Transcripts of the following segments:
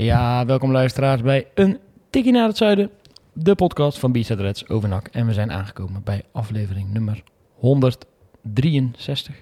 Ja, welkom luisteraars bij een tikkie naar het zuiden. De podcast van B-Side Reds over NAC. En we zijn aangekomen bij aflevering nummer 163.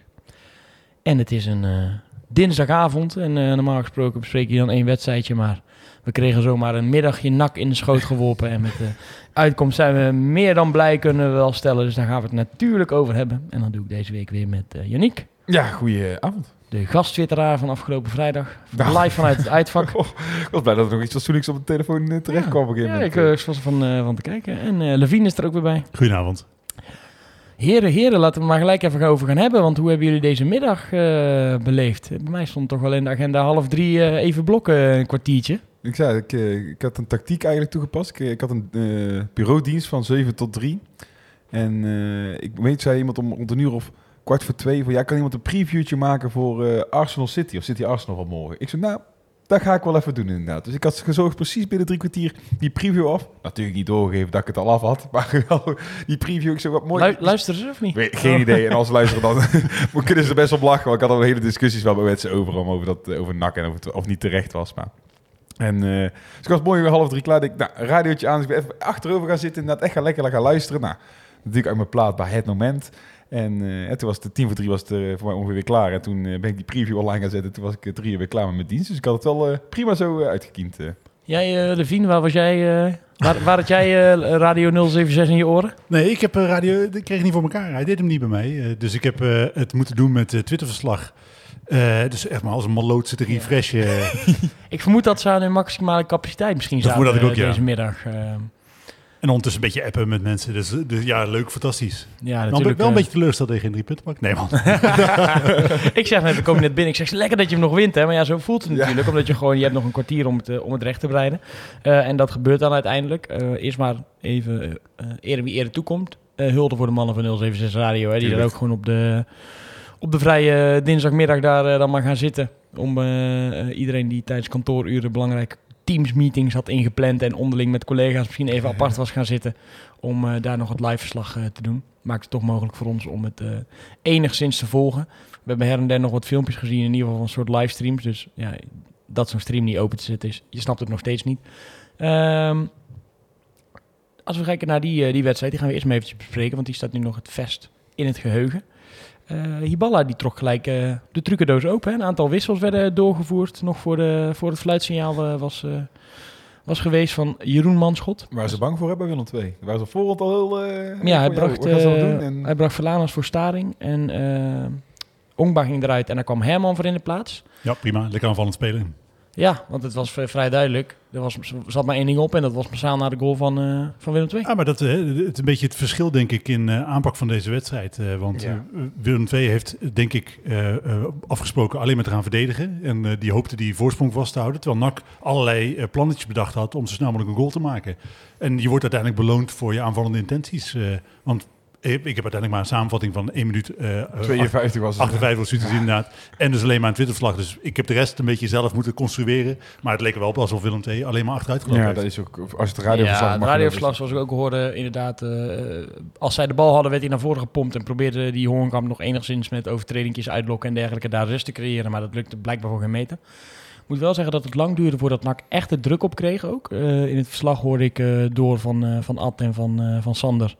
En het is een eh, dinsdagavond. En eh, normaal gesproken bespreek je dan één wedstrijdje. Maar we kregen zomaar een middagje NAC in de schoot geworpen. En met de uitkomst zijn we meer dan blij, kunnen we wel stellen. Dus daar gaan we het natuurlijk over hebben. En dan doe ik deze week weer met uh. Ja, goedenavond. De gasttwitteraar van afgelopen vrijdag. Live vanuit het uitvak. Oh, ik was blij dat er nog iets fatsoenlijks op de telefoon uh, terecht kwam. op een Ja, gegeven ik uh, was ervan uh, van te kijken. En uh, Levine is er ook weer bij. Goedenavond. Heren, heren, laten we maar gelijk even over gaan hebben. Want hoe hebben jullie deze middag uh, beleefd? Bij mij stond toch wel in de agenda half drie uh, even blokken, een kwartiertje. Ik zei, ik, ik had een tactiek eigenlijk toegepast. Ik, ik had een uh, bureaudienst van 7 tot 3. En uh, ik weet, zei iemand om rond een uur of kwart voor twee... van ja, kan iemand een previewtje maken voor uh, Arsenal City of City Arsenal van morgen? Ik zei, nou, dat ga ik wel even doen inderdaad. Dus ik had gezorgd precies binnen drie kwartier die preview af. Natuurlijk niet doorgegeven dat ik het al af had, maar wel die preview. Ik zei, wat mooi. Lu luisteren ze of niet? Weet, geen oh. idee. En als ze luisteren dan kunnen ze er best op lachen. Want ik had al hele discussies wel met ze over, om, over, dat, over NAC en of het of niet terecht was. Maar... En uh, dus ik was mooi weer half drie klaar. Ik nou, radiootje aan. Dus ik ben even achterover gaan zitten. Inderdaad, echt gaan lekker gaan luisteren. Nou, natuurlijk uit mijn plaat bij het moment. En, uh, en toen was het tien voor drie was het uh, voor mij ongeveer weer klaar. En toen uh, ben ik die preview online gaan zetten. Toen was ik drie uur weer klaar met mijn dienst. Dus ik had het wel prima zo uitgekiend. Jij, uh, Levine, waar was jij? waar, waar had jij Radio 076 in je oren? Nee, ik heb radio. Ik kreeg het niet voor elkaar. Hij deed hem niet bij mij. dus ik heb het moeten doen met Twitterverslag. Uh, dus echt maar als een maloot zitten refreshen. ik vermoed dat ze aan hun maximale capaciteit misschien zaten dat ik ook, deze ja. middag. Uh, en ondertussen een beetje appen met mensen. Dus, dus ja, leuk, fantastisch. Ja, Dan ben ik wel een beetje teleurgesteld tegen drie punten. Nee, man. ik zeg net, we komen net binnen. Ik zeg, lekker dat je hem nog wint. Hè? Maar ja, zo voelt het natuurlijk. Ja. Omdat je gewoon, je hebt nog een kwartier om het, uh, om het recht te breiden. Uh, en dat gebeurt dan uiteindelijk. Uh, eerst maar even ere wie ere toekomt. hulde voor de mannen van 076 Radio. Hè, die er ook gewoon op de op de vrije dinsdagmiddag daar uh, dan maar gaan zitten. Om uh, iedereen die tijdens kantooruren belangrijke teamsmeetings had ingepland en onderling met collega's misschien even apart was gaan zitten om uh, daar nog het live verslag te doen. Maakt het toch mogelijk voor ons om het enigszins te volgen. We hebben her en der nog wat filmpjes gezien, in ieder geval van een soort livestreams. Dus ja, dat zo'n stream niet open te zetten is, je snapt het nog steeds niet. Um, als we kijken naar die, die wedstrijd, die gaan we eerst maar eventjes bespreken, want die staat nu nog het vest in het geheugen. Uh, Hiballa die trok gelijk uh, de trucendoos open. Hè. Een aantal wissels werden doorgevoerd. Nog voor, de, voor het fluitsignaal uh, was, was geweest van Jeroen Manschot. Waar ze bang voor hebben, Willem II. Waar ze voorhand al heel... ja, hij bracht, en... hij bracht Verlaners voor Staring. En Ongba ging eruit en daar kwam Herman voor in de plaats. Ja, prima. Lekker aanvallend spelen. Ja, want het was vrij duidelijk. Er was, zat maar één ding op en dat was massaal naar de goal van, uh, van Willem II. Ja, maar dat uh, het is een beetje het verschil, denk ik, in uh, aanpak van deze wedstrijd. want ja. Willem II heeft, denk ik, afgesproken alleen maar te gaan verdedigen. En die hoopte die voorsprong vast te houden. Terwijl NAC allerlei plannetjes bedacht had om zo snel mogelijk een goal te maken. En je wordt uiteindelijk beloond voor je aanvallende intenties. want ik heb uiteindelijk maar een samenvatting van 1 minuut... Uh, 52 was het. 58 was het ja. inderdaad. En dus alleen maar een Twitterverslag. Dus ik heb de rest een beetje zelf moeten construeren. Maar het leek er wel op alsof Willem II alleen maar achteruit gelopen Ja, heeft. dat is ook... Als het radioverslag ja, het radioverslag, zoals ik ook hoorde, inderdaad... Uh, als zij de bal hadden, werd hij naar voren gepompt... en probeerde die Hoornkamp nog enigszins met overtredingjes uitlokken... en dergelijke daar rust te creëren. Maar dat lukte blijkbaar voor geen meter. Ik moet wel zeggen dat het lang duurde voordat NAC echt de druk op kreeg ook. Uh, in het verslag hoorde ik uh, door van, uh, van Ad en van, uh, van Sander...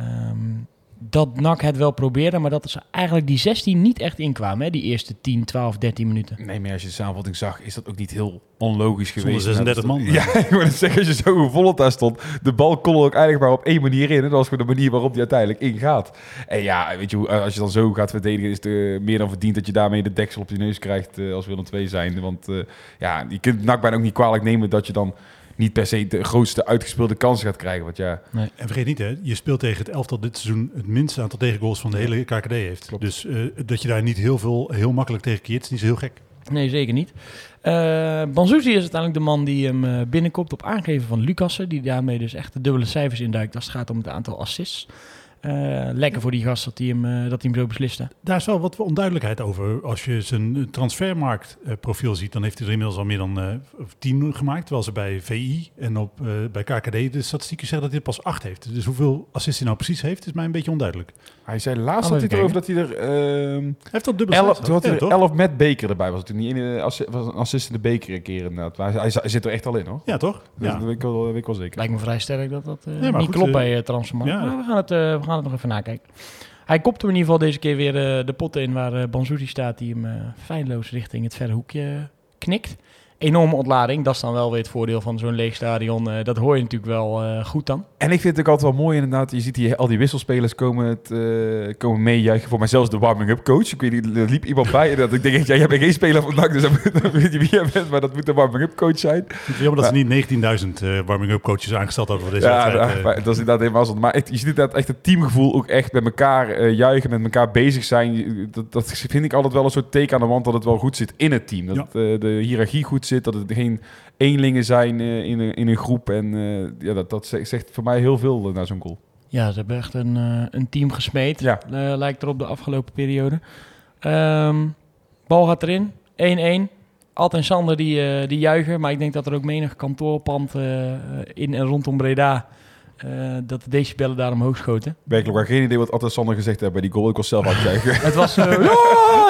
Um, dat NAC het wel probeerde, maar dat ze eigenlijk die 16 niet echt inkwamen, hè? die eerste 10, 12, 13 minuten. Nee, maar als je de samenvatting zag, is dat ook niet heel onlogisch geweest. 36 man. Ja, ik wil zeggen, als je zo gevolgd daar stond, de bal kon er ook eigenlijk maar op één manier in. En dat was gewoon de manier waarop die uiteindelijk ingaat. En ja, weet je, als je dan zo gaat verdedigen, is het uh, meer dan verdiend dat je daarmee de deksel op je neus krijgt uh, als Willem II zijn. Want uh, ja, je kunt NAC bijna ook niet kwalijk nemen dat je dan niet per se de grootste uitgespeelde kansen gaat krijgen. Want ja, nee. En vergeet niet, hè, je speelt tegen het elftal dit seizoen het minste aantal tegengoals van de hele KKD heeft. Klopt. Dus uh, dat je daar niet heel veel, heel makkelijk tegen keert, is niet zo heel gek. Nee, zeker niet. Uh, Banzuzi is uiteindelijk de man die hem uh, binnenkomt op aangeven van Lucassen. Die daarmee dus echt de dubbele cijfers induikt als het gaat om het aantal assists. Uh, lekker voor die gast dat hij hem, uh, dat hij hem zo besliste. Daar is wel wat onduidelijkheid over. Als je zijn transfermarktprofiel uh, ziet, dan heeft hij er inmiddels al meer dan tien gemaakt. Terwijl ze bij VI en op, bij KKD de statistieken zeggen dat hij pas acht heeft. Dus hoeveel assists hij nou precies heeft, is mij een beetje onduidelijk. Hij zei laatst dat hij erover dat hij er... Uh, hij heeft al dubbel elf, Toen had hij er elf met beker erbij. Was het niet in was een assist in de beker een keer inderdaad. Maar hij, hij, zit er echt al in hoor. Ja, toch? Dus ja. Dat weet ik, wel, weet ik wel zeker. Lijkt me vrij sterk dat dat uh, ja, niet goed, klopt bij uh. Ja. Maar we gaan, het, we gaan het nog even nakijken. Hij kopte in ieder geval deze keer weer de potten in waar uh, Banzuzi staat. Die hem feilloos richting het verre hoekje knikt enorme ontlading. Dat is dan wel weer het voordeel van zo'n leeg stadion. Uh, dat hoor je natuurlijk wel uh, goed dan. En ik vind het ook altijd wel mooi inderdaad. Je ziet hier al die wisselspelers komen, het, uh, komen meejuichen. Voor mij zelfs de warming-up coach. Ik weet niet, er liep iemand bij. En dat ik denk, ja, jij bent geen speler van NAC, dus dan weet je wie jij bent. Maar dat moet de warming-up coach zijn. Jammer dat ja. ze niet 19.000 warming-up coaches aangesteld hebben voor deze ja, wedstrijd. Ja, dat is inderdaad helemaal zo. Maar echt, je ziet inderdaad echt het teamgevoel ook echt met elkaar juichen, met elkaar bezig zijn. Dat, dat vind ik altijd wel een soort teken aan de wand dat het wel goed zit in het team. Dat ja. de hiërarchie goed zit, dat het geen eenlingen zijn uh, in, een, in een groep. En uh, ja, dat, dat zegt voor mij heel veel uh, naar zo'n goal. Ja, ze hebben echt een, een team gesmeed. Ja. lijkt erop de afgelopen periode. Um, bal gaat erin. 1-1. Altijd Sander die, die juichen. Maar ik denk dat er ook menig kantoorpand in en rondom Breda... Uh, dat de decibellen daar omhoog schoten. Werkelijk waar geen idee wat Atlas Sander gezegd heeft bij die goal. Ik was zelf aan het kijken. het was uh, ja,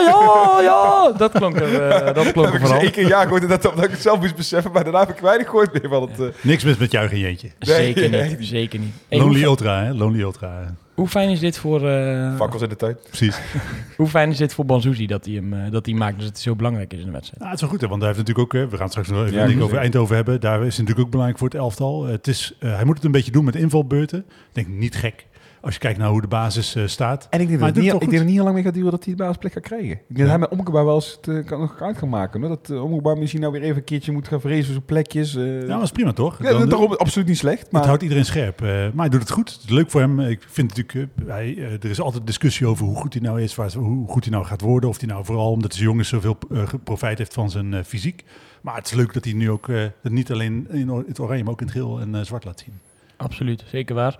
ja, ja. Dat klonk er, uh, dat klonk er vooral. keer ja gehoord dat, dat ik het zelf moest beseffen. Maar daarna heb ik weinig gehoord meer van het... Niks mis met juichen jeentje. Nee, zeker niet, nee. zeker niet. Lonely Ultra, hè? Lonely Ultra. Hoe fijn is dit voor... Uh, Fakkels in de tijd. Precies. hoe fijn is dit voor Banzuzi dat hij hem uh, dat hij maakt, dus dat hij zo belangrijk is in de wedstrijd? Nou, het is wel goed, hè, want hij heeft natuurlijk ook... We gaan straks nog even ja, een over Eindhoven hebben. Daar is het natuurlijk ook belangrijk voor het elftal. het is, hij moet het een beetje doen met invalbeurten. Ik denk niet gek. Als je kijkt naar hoe de basis uh, staat. En ik denk, dat het, niet, ik denk dat het niet heel lang meer gaat duren dat hij de basisplek gaat krijgen. Ik denk ja. dat hij met Omgebaar wel eens het uh, kan nog uit gaan maken. Hoor. Dat uh, Omgebaar misschien nou weer even een keertje moet gaan vrezen op plekjes. ja, dat is prima toch? Ja, daarom absoluut niet slecht. Maar... Het houdt iedereen scherp. maar hij doet het goed. Het is leuk voor hem. Ik vind natuurlijk, hij, er is altijd discussie over hoe goed hij nou is. Waar, hoe goed hij nou gaat worden. Of hij nou vooral omdat hij jongens zoveel profijt heeft van zijn fysiek. Maar het is leuk dat hij nu ook het niet alleen in het oranje, maar ook in het geel en zwart laat zien. Absoluut, zeker waar.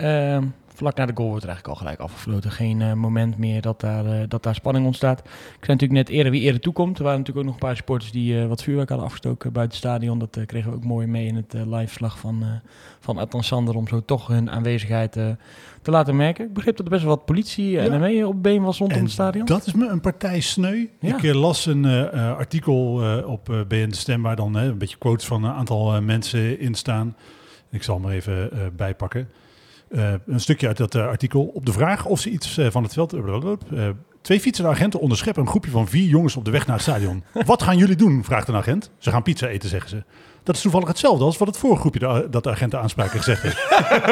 Uh, vlak na de goal wordt er eigenlijk al gelijk afgefloten. Geen uh, moment meer dat daar, uh, dat daar spanning ontstaat. Ik zei natuurlijk net eerder wie eerder toekomt. Er waren natuurlijk ook nog een paar supporters die uh, wat vuurwerk hadden afgestoken buiten het stadion. Dat kregen we ook mooi mee in het live verslag van, van Adnan Sander. Om zo toch hun aanwezigheid te laten merken. Ik begreep dat er best wel wat politie en ja. mee op been was rondom het stadion. Dat is me een partij sneu. Ja. Ik las een artikel op BN De Stem waar dan een beetje quotes van een aantal mensen in staan. Ik zal hem er even bijpakken. Uh, een stukje uit dat uh, artikel. Op de vraag of ze iets uh, van het veld. twee fietsende agenten onderscheppen een groepje van vier jongens op de weg naar het stadion. Wat gaan jullie doen? vraagt een agent. Ze gaan pizza eten, zeggen ze. Dat is toevallig hetzelfde als wat het vorige groepje de, dat de agenten aanspraken gezegd heeft.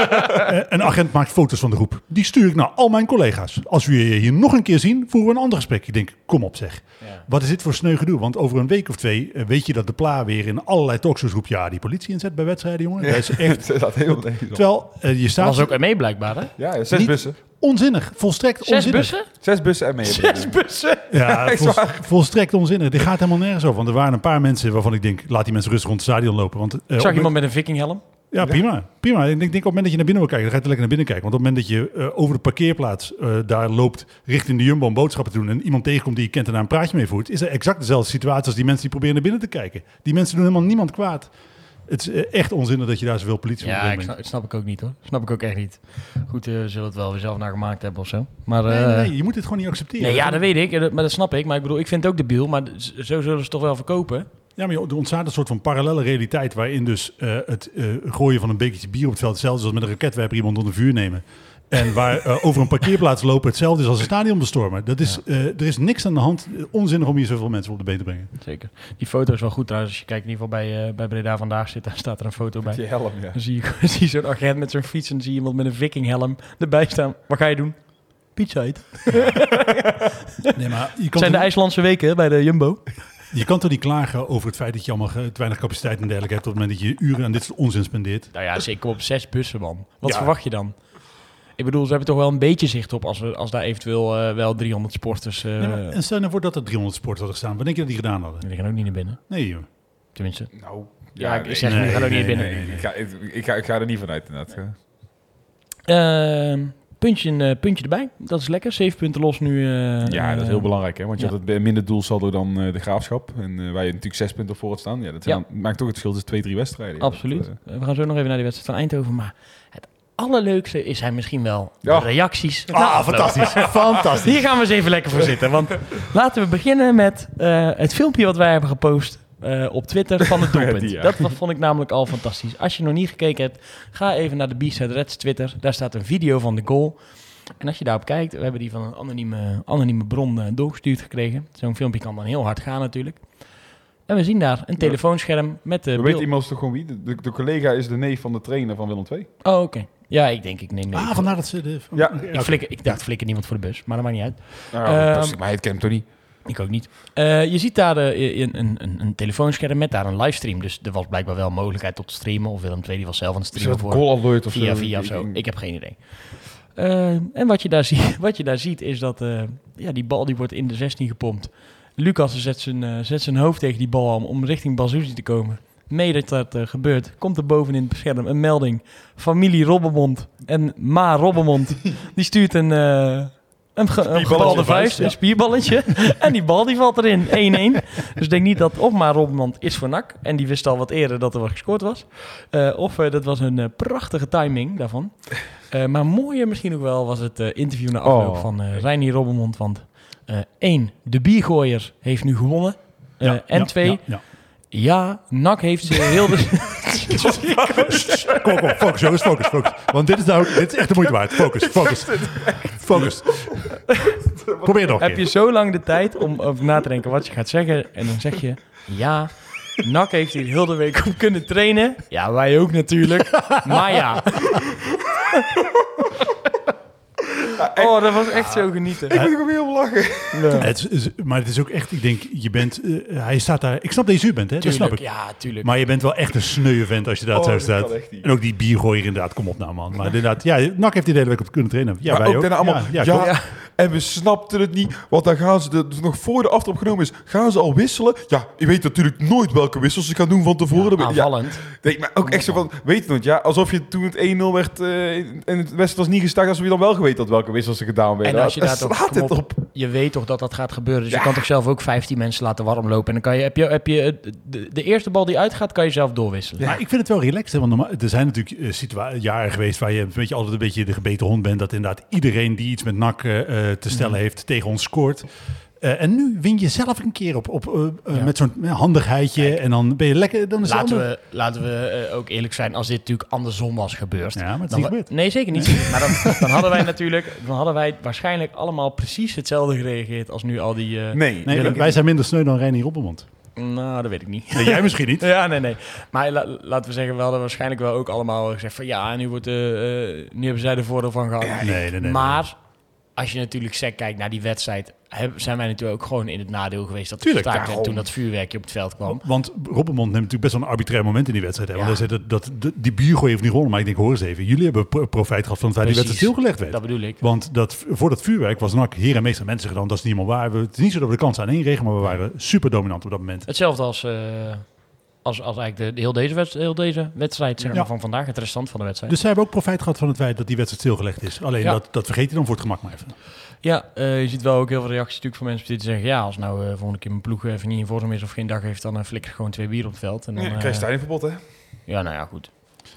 een agent maakt foto's van de groep. Die stuur ik naar al mijn collega's. Als we je hier nog een keer zien, voeren we een ander gesprek. Ik denk, kom op zeg. Ja. Wat is dit voor sneu gedoe? Want over een week of twee weet je dat de pla weer in allerlei talkshows roept... ja, die politie inzet bij wedstrijden, jongen. Ja, dat is echt... dat heel Terwijl uh, je staat... Dat was ook mee blijkbaar, hè? Ja, ja zes bussen. Onzinnig, volstrekt Zes onzinnig. bussen? Zes bussen en mee. Zes bussen? Ja, vol, volstrekt onzinnig. Dit gaat helemaal nergens over. Want er waren een paar mensen waarvan ik denk, laat die mensen rustig rond het stadion lopen. Want, uh, Zag iemand met een vikinghelm? Ja, prima. prima. Ik denk, denk op het moment dat je naar binnen wil kijken, dan ga je lekker naar binnen kijken. Want op het moment dat je uh, over de parkeerplaats uh, daar loopt richting de Jumbo om boodschappen te doen en iemand tegenkomt die je kent en daar een praatje mee voert, is er exact dezelfde situatie als die mensen die proberen naar binnen te kijken. Die mensen doen helemaal niemand kwaad. Het is echt onzinnig dat je daar zoveel politie ja, moet ik snap, snap ik ook niet hoor. Snap ik ook echt niet. Goed, uh, zullen het wel weer zelf naar gemaakt hebben of zo. Maar, nee, nee, nee, je moet het gewoon niet accepteren. Nee, ja, dat weet ik. Maar dat snap ik. Maar ik bedoel, ik vind het ook debiel. Maar zo zullen ze toch wel verkopen. Ja, maar er ontstaat een soort van parallele realiteit waarin dus uh, het gooien van een bekertje bier op het veld hetzelfde is als met een raketwerper iemand onder vuur nemen. En waar uh, over een parkeerplaats lopen hetzelfde is als een stadion bestormen. Dat is, ja. uh, er is niks aan de hand. Onzinnig om hier zoveel mensen op de been te brengen. Zeker. Die foto is wel goed trouwens. Als je kijkt in ieder geval bij, uh, bij Breda vandaag zit, daar staat er een foto bij. Die helm, ja. Dan zie je, zie je zo'n agent met zo'n fiets en zie je iemand met een vikinghelm erbij staan. Wat ga je doen? Pizza eten. nee, maar je kan zijn de IJslandse weken bij de Jumbo. Je kan toch niet klagen over het feit dat je allemaal te weinig capaciteit en dergelijke hebt op het moment dat je uren aan dit soort onzin spendeert? Nou ja, zeker op zes bussen, man. Wat ja. verwacht je dan? Ik bedoel, ze hebben toch wel een beetje zicht op als, we, als daar eventueel eh, wel 300 sporters... eh Nee, maar- en stel nou voor dat er 300 sporters hadden gestaan. Wat denk je dat die gedaan hadden? Die gaan ook niet naar binnen, Nee, joh. tenminste. Nou, Ja, ik nee, zeg, nee, die gaan ook nee, niet binnen. nee, nee, ik, ga, ik, ik ga, ik ga er niet vanuit inderdaad. Ehm, puntje, eh, puntje erbij, dat is lekker. Zeven punten los nu. eh, Ja, dat is heel belangrijk, hè? want je ja. had het minder doelsaldo dan eh, de graafschap. En eh, waar je natuurlijk zes punten voor het staan. Ja, dat zijn- maakt toch het verschil tussen twee, drie wedstrijden. Absoluut. dat, We gaan zo nog even naar die wedstrijd van Eindhoven. Maar allerleukste is zijn misschien wel Ja. de reacties. Ah, afloop. fantastisch. fantastisch. Hier gaan we eens even lekker voor zitten. Want laten we beginnen met eh, het filmpje wat wij hebben gepost eh, op Twitter van het doelpunt. Die, ja. Dat vond ik namelijk al fantastisch. Als je nog niet gekeken hebt, ga even naar de B-Side Reds Twitter. Daar staat een video van de goal. En als je daarop kijkt, we hebben die van een anonieme, anonieme bron eh, doorgestuurd gekregen. Zo'n filmpje kan dan heel hard gaan natuurlijk. En we zien daar een telefoonscherm met de we beeld- weten iemand toch gewoon wie? De, de, de collega is de neef van de trainer van Willem II. Oh, oké. Ja, ik denk, ik neem... Ah, ik, vandaar dat ze... De, Ja. ik, flikker, ik dacht, flikker niemand voor de bus, maar dat maakt niet uit. Nou, Ehm, maar hij kent hem toch niet? Ik ook niet. Eh, je ziet daar eh, een, een, een, een telefoonscherm met daar een livestream. Dus er was blijkbaar wel mogelijkheid tot streamen. Of Willem II die was zelf aan het streamen voor. goal alert of Via zo? via of zo. Ik- heb geen idee. Eh, en wat je, daar ziet, wat je daar ziet is dat eh, ja, die bal die wordt in de 16 gepompt. Lucas zet zijn, zet zijn hoofd tegen die bal aan om richting Bazouzi te komen. Mee dat dat eh, gebeurt, komt er bovenin het scherm een melding. Familie Robbermond en Ma Robbermond. die stuurt een, eh een, ge- een gebalde vuist, een spierballetje. en die bal die valt erin, 1-1. dus ik denk niet dat of Ma Robbermond is voor NAC. En die wist al wat eerder dat er wat gescoord was. Eh, of dat was een prachtige timing daarvan. Eh, maar mooier misschien ook wel was het interview na afloop Oh. van eh Reinier Robbermond. Want eh, één, de biergooier heeft nu gewonnen. Eh, Ja, en ja, twee, ja, NAC heeft ze heel de... Kom op, kom focus jongens, focus, focus. Want dit is nou, dit is echt de moeite waard. Focus, focus. Focus. Probeer nog een heb je keer. zo lang de tijd om over na te denken wat je gaat zeggen. En dan zeg je, ja, NAC heeft hier heel de week op kunnen trainen. Ja, wij ook natuurlijk. Maar ja. Oh, dat was echt zo genieten. Ik moet er weer om lachen. Het is- maar het is ook echt, ik denk, je bent, eh, hij staat daar, ik snap dat je zuur bent, hè? dat snap ik. ja, tuurlijk. Maar je bent wel echt een sneuwe vent als je daar Oh, zo staat. En ook die biergooier inderdaad, kom op nou man. Maar inderdaad, ja, NAC heeft die de hele week op kunnen trainen. Ja, maar wij ook allemaal, Ja, ja, ja, klopt. en we snapten het niet, want dan gaan ze, de, dus nog voor de aftrap genomen is, gaan ze al wisselen? Ja, je weet natuurlijk nooit welke wissels ze gaan doen van tevoren. Ja, Aanvallend. nee, maar ook echt zo van, weet je nog, ja, alsof je toen het 1-0 werd eh, en het wedstrijd was niet gestart, alsof je dan wel geweten had welke wissels er gedaan werden. En als je daar slaat het op, op. je weet toch dat dat gaat gebeuren. Dus Ja. je kan toch zelf ook 15 mensen laten warm lopen. En dan kan je, heb je, heb je de, de eerste bal die uitgaat, kan je zelf doorwisselen. Maar ik vind het wel relaxed, hè, want normaal, er zijn natuurlijk eh, situa- jaren geweest waar je een beetje altijd een beetje de gebeten hond bent. Dat inderdaad iedereen die iets met eh, eh, te stellen Mhm. heeft tegen ons scoort. Eh, en nu win je zelf een keer op, op, eh, eh, Ja. met zo'n handigheidje. En dan ben je lekker. Dan is het Laten ander- we, laten we eh, ook eerlijk zijn, als dit natuurlijk andersom was gebeurd. Ja, maar het is dan niet wa- gebeurd. Nee, zeker niet. Maar dan, dan hadden wij natuurlijk, dan hadden wij waarschijnlijk allemaal precies hetzelfde gereageerd als nu al die. eh, Nee, wij zijn minder sneu dan Reinier Robbermond. Nou, dat weet ik niet. Nee, jij misschien niet. Ja, nee, nee. Maar la- laten we zeggen, we hadden waarschijnlijk wel ook allemaal gezegd van ja, nu, wordt, nu hebben zij er voordeel van gehad. Nee, nee, nee. nee. maar als je natuurlijk sec kijkt naar die wedstrijd, zijn wij natuurlijk ook gewoon in het nadeel geweest dat Tuurlijk, toen dat vuurwerkje op het veld kwam. Want Robbermond neemt natuurlijk best wel een arbitrair moment in die wedstrijd. Hè? Want Ja. hij zei dat, dat de- die biergooi heeft niet gewonnen. Maar ik denk, hoor eens even. Jullie hebben pro- profijt gehad van het feit dat die wedstrijd stilgelegd werd. Dat bedoel ik. Want dat, voor dat vuurwerk was NAC heer en meester mensen gedaan. Dat is niet helemaal waar. We, het is niet zo dat we de kans aan één regen, maar we waren super dominant op dat moment. Hetzelfde als, eh, als, als eigenlijk de, de heel, deze wedstrijd, heel deze wedstrijd zeg Ja. van vandaag, het restant van de wedstrijd. Dus zij hebben ook profijt gehad van het feit dat die wedstrijd stilgelegd is. Alleen Ja. dat, dat vergeet je dan voor het gemak maar even. Ja, eh, je ziet wel ook heel veel reacties natuurlijk van mensen die zeggen... ja, als nou eh volgende keer mijn ploeg even niet in vorm is of geen dag heeft... dan eh, flikker ik gewoon twee bier op het veld. En dan, Ja, eh, krijg je hè? ja, nou ja, goed.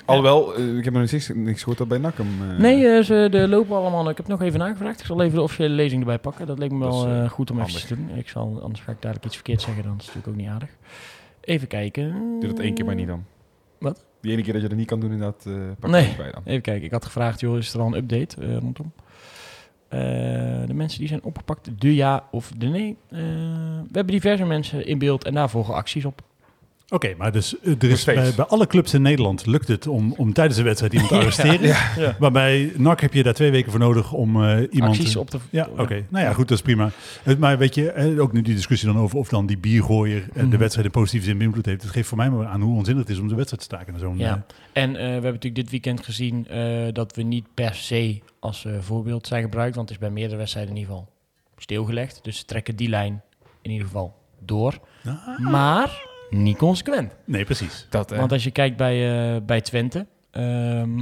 Alhoewel, eh, ik heb nog niks, niks gehoord dat bij NAC eh, Nee, eh, ze de lopen allemaal. Ik heb nog even nagevraagd. Ik zal even de officiële lezing erbij pakken. Dat leek me is, wel eh, eh, goed om even te doen. Ik zal, anders ga ik dadelijk iets verkeerd zeggen. Dan is het natuurlijk ook niet aardig. Even kijken. Doe dat één keer maar niet dan. Wat? Die ene keer dat je dat niet kan doen, inderdaad, eh pak Nee. bij dan. Even kijken. Ik had gevraagd, joh, is er al een update eh, rondom? Eh, de mensen die zijn opgepakt, de ja of de nee. We hebben diverse mensen in beeld en daar volgen acties op. Oké, maar dus eh, er is bij, bij alle clubs in Nederland lukt het om, om tijdens de wedstrijd iemand te arresteren. Ja. Maar bij NAC heb je daar twee weken voor nodig om eh, iemand... Acties op te... Ja, oké. Nou ja, goed, dat is prima. Eh, Maar weet je, eh, ook nu die discussie dan over of dan die biergooier eh, de Mhm. wedstrijd in positieve zin beïnvloed heeft. Dat geeft voor mij maar aan hoe onzinnig het is om de wedstrijd te staken. Zo'n, Ja. eh, En eh, we hebben natuurlijk dit weekend gezien eh, dat we niet per se als eh, voorbeeld zijn gebruikt. Want het is bij meerdere wedstrijden in ieder geval stilgelegd. Dus ze trekken die lijn in ieder geval door. Ah. Maar niet consequent. nee, precies. Dat, hè. Want als je kijkt bij, eh, bij Twente... ehm,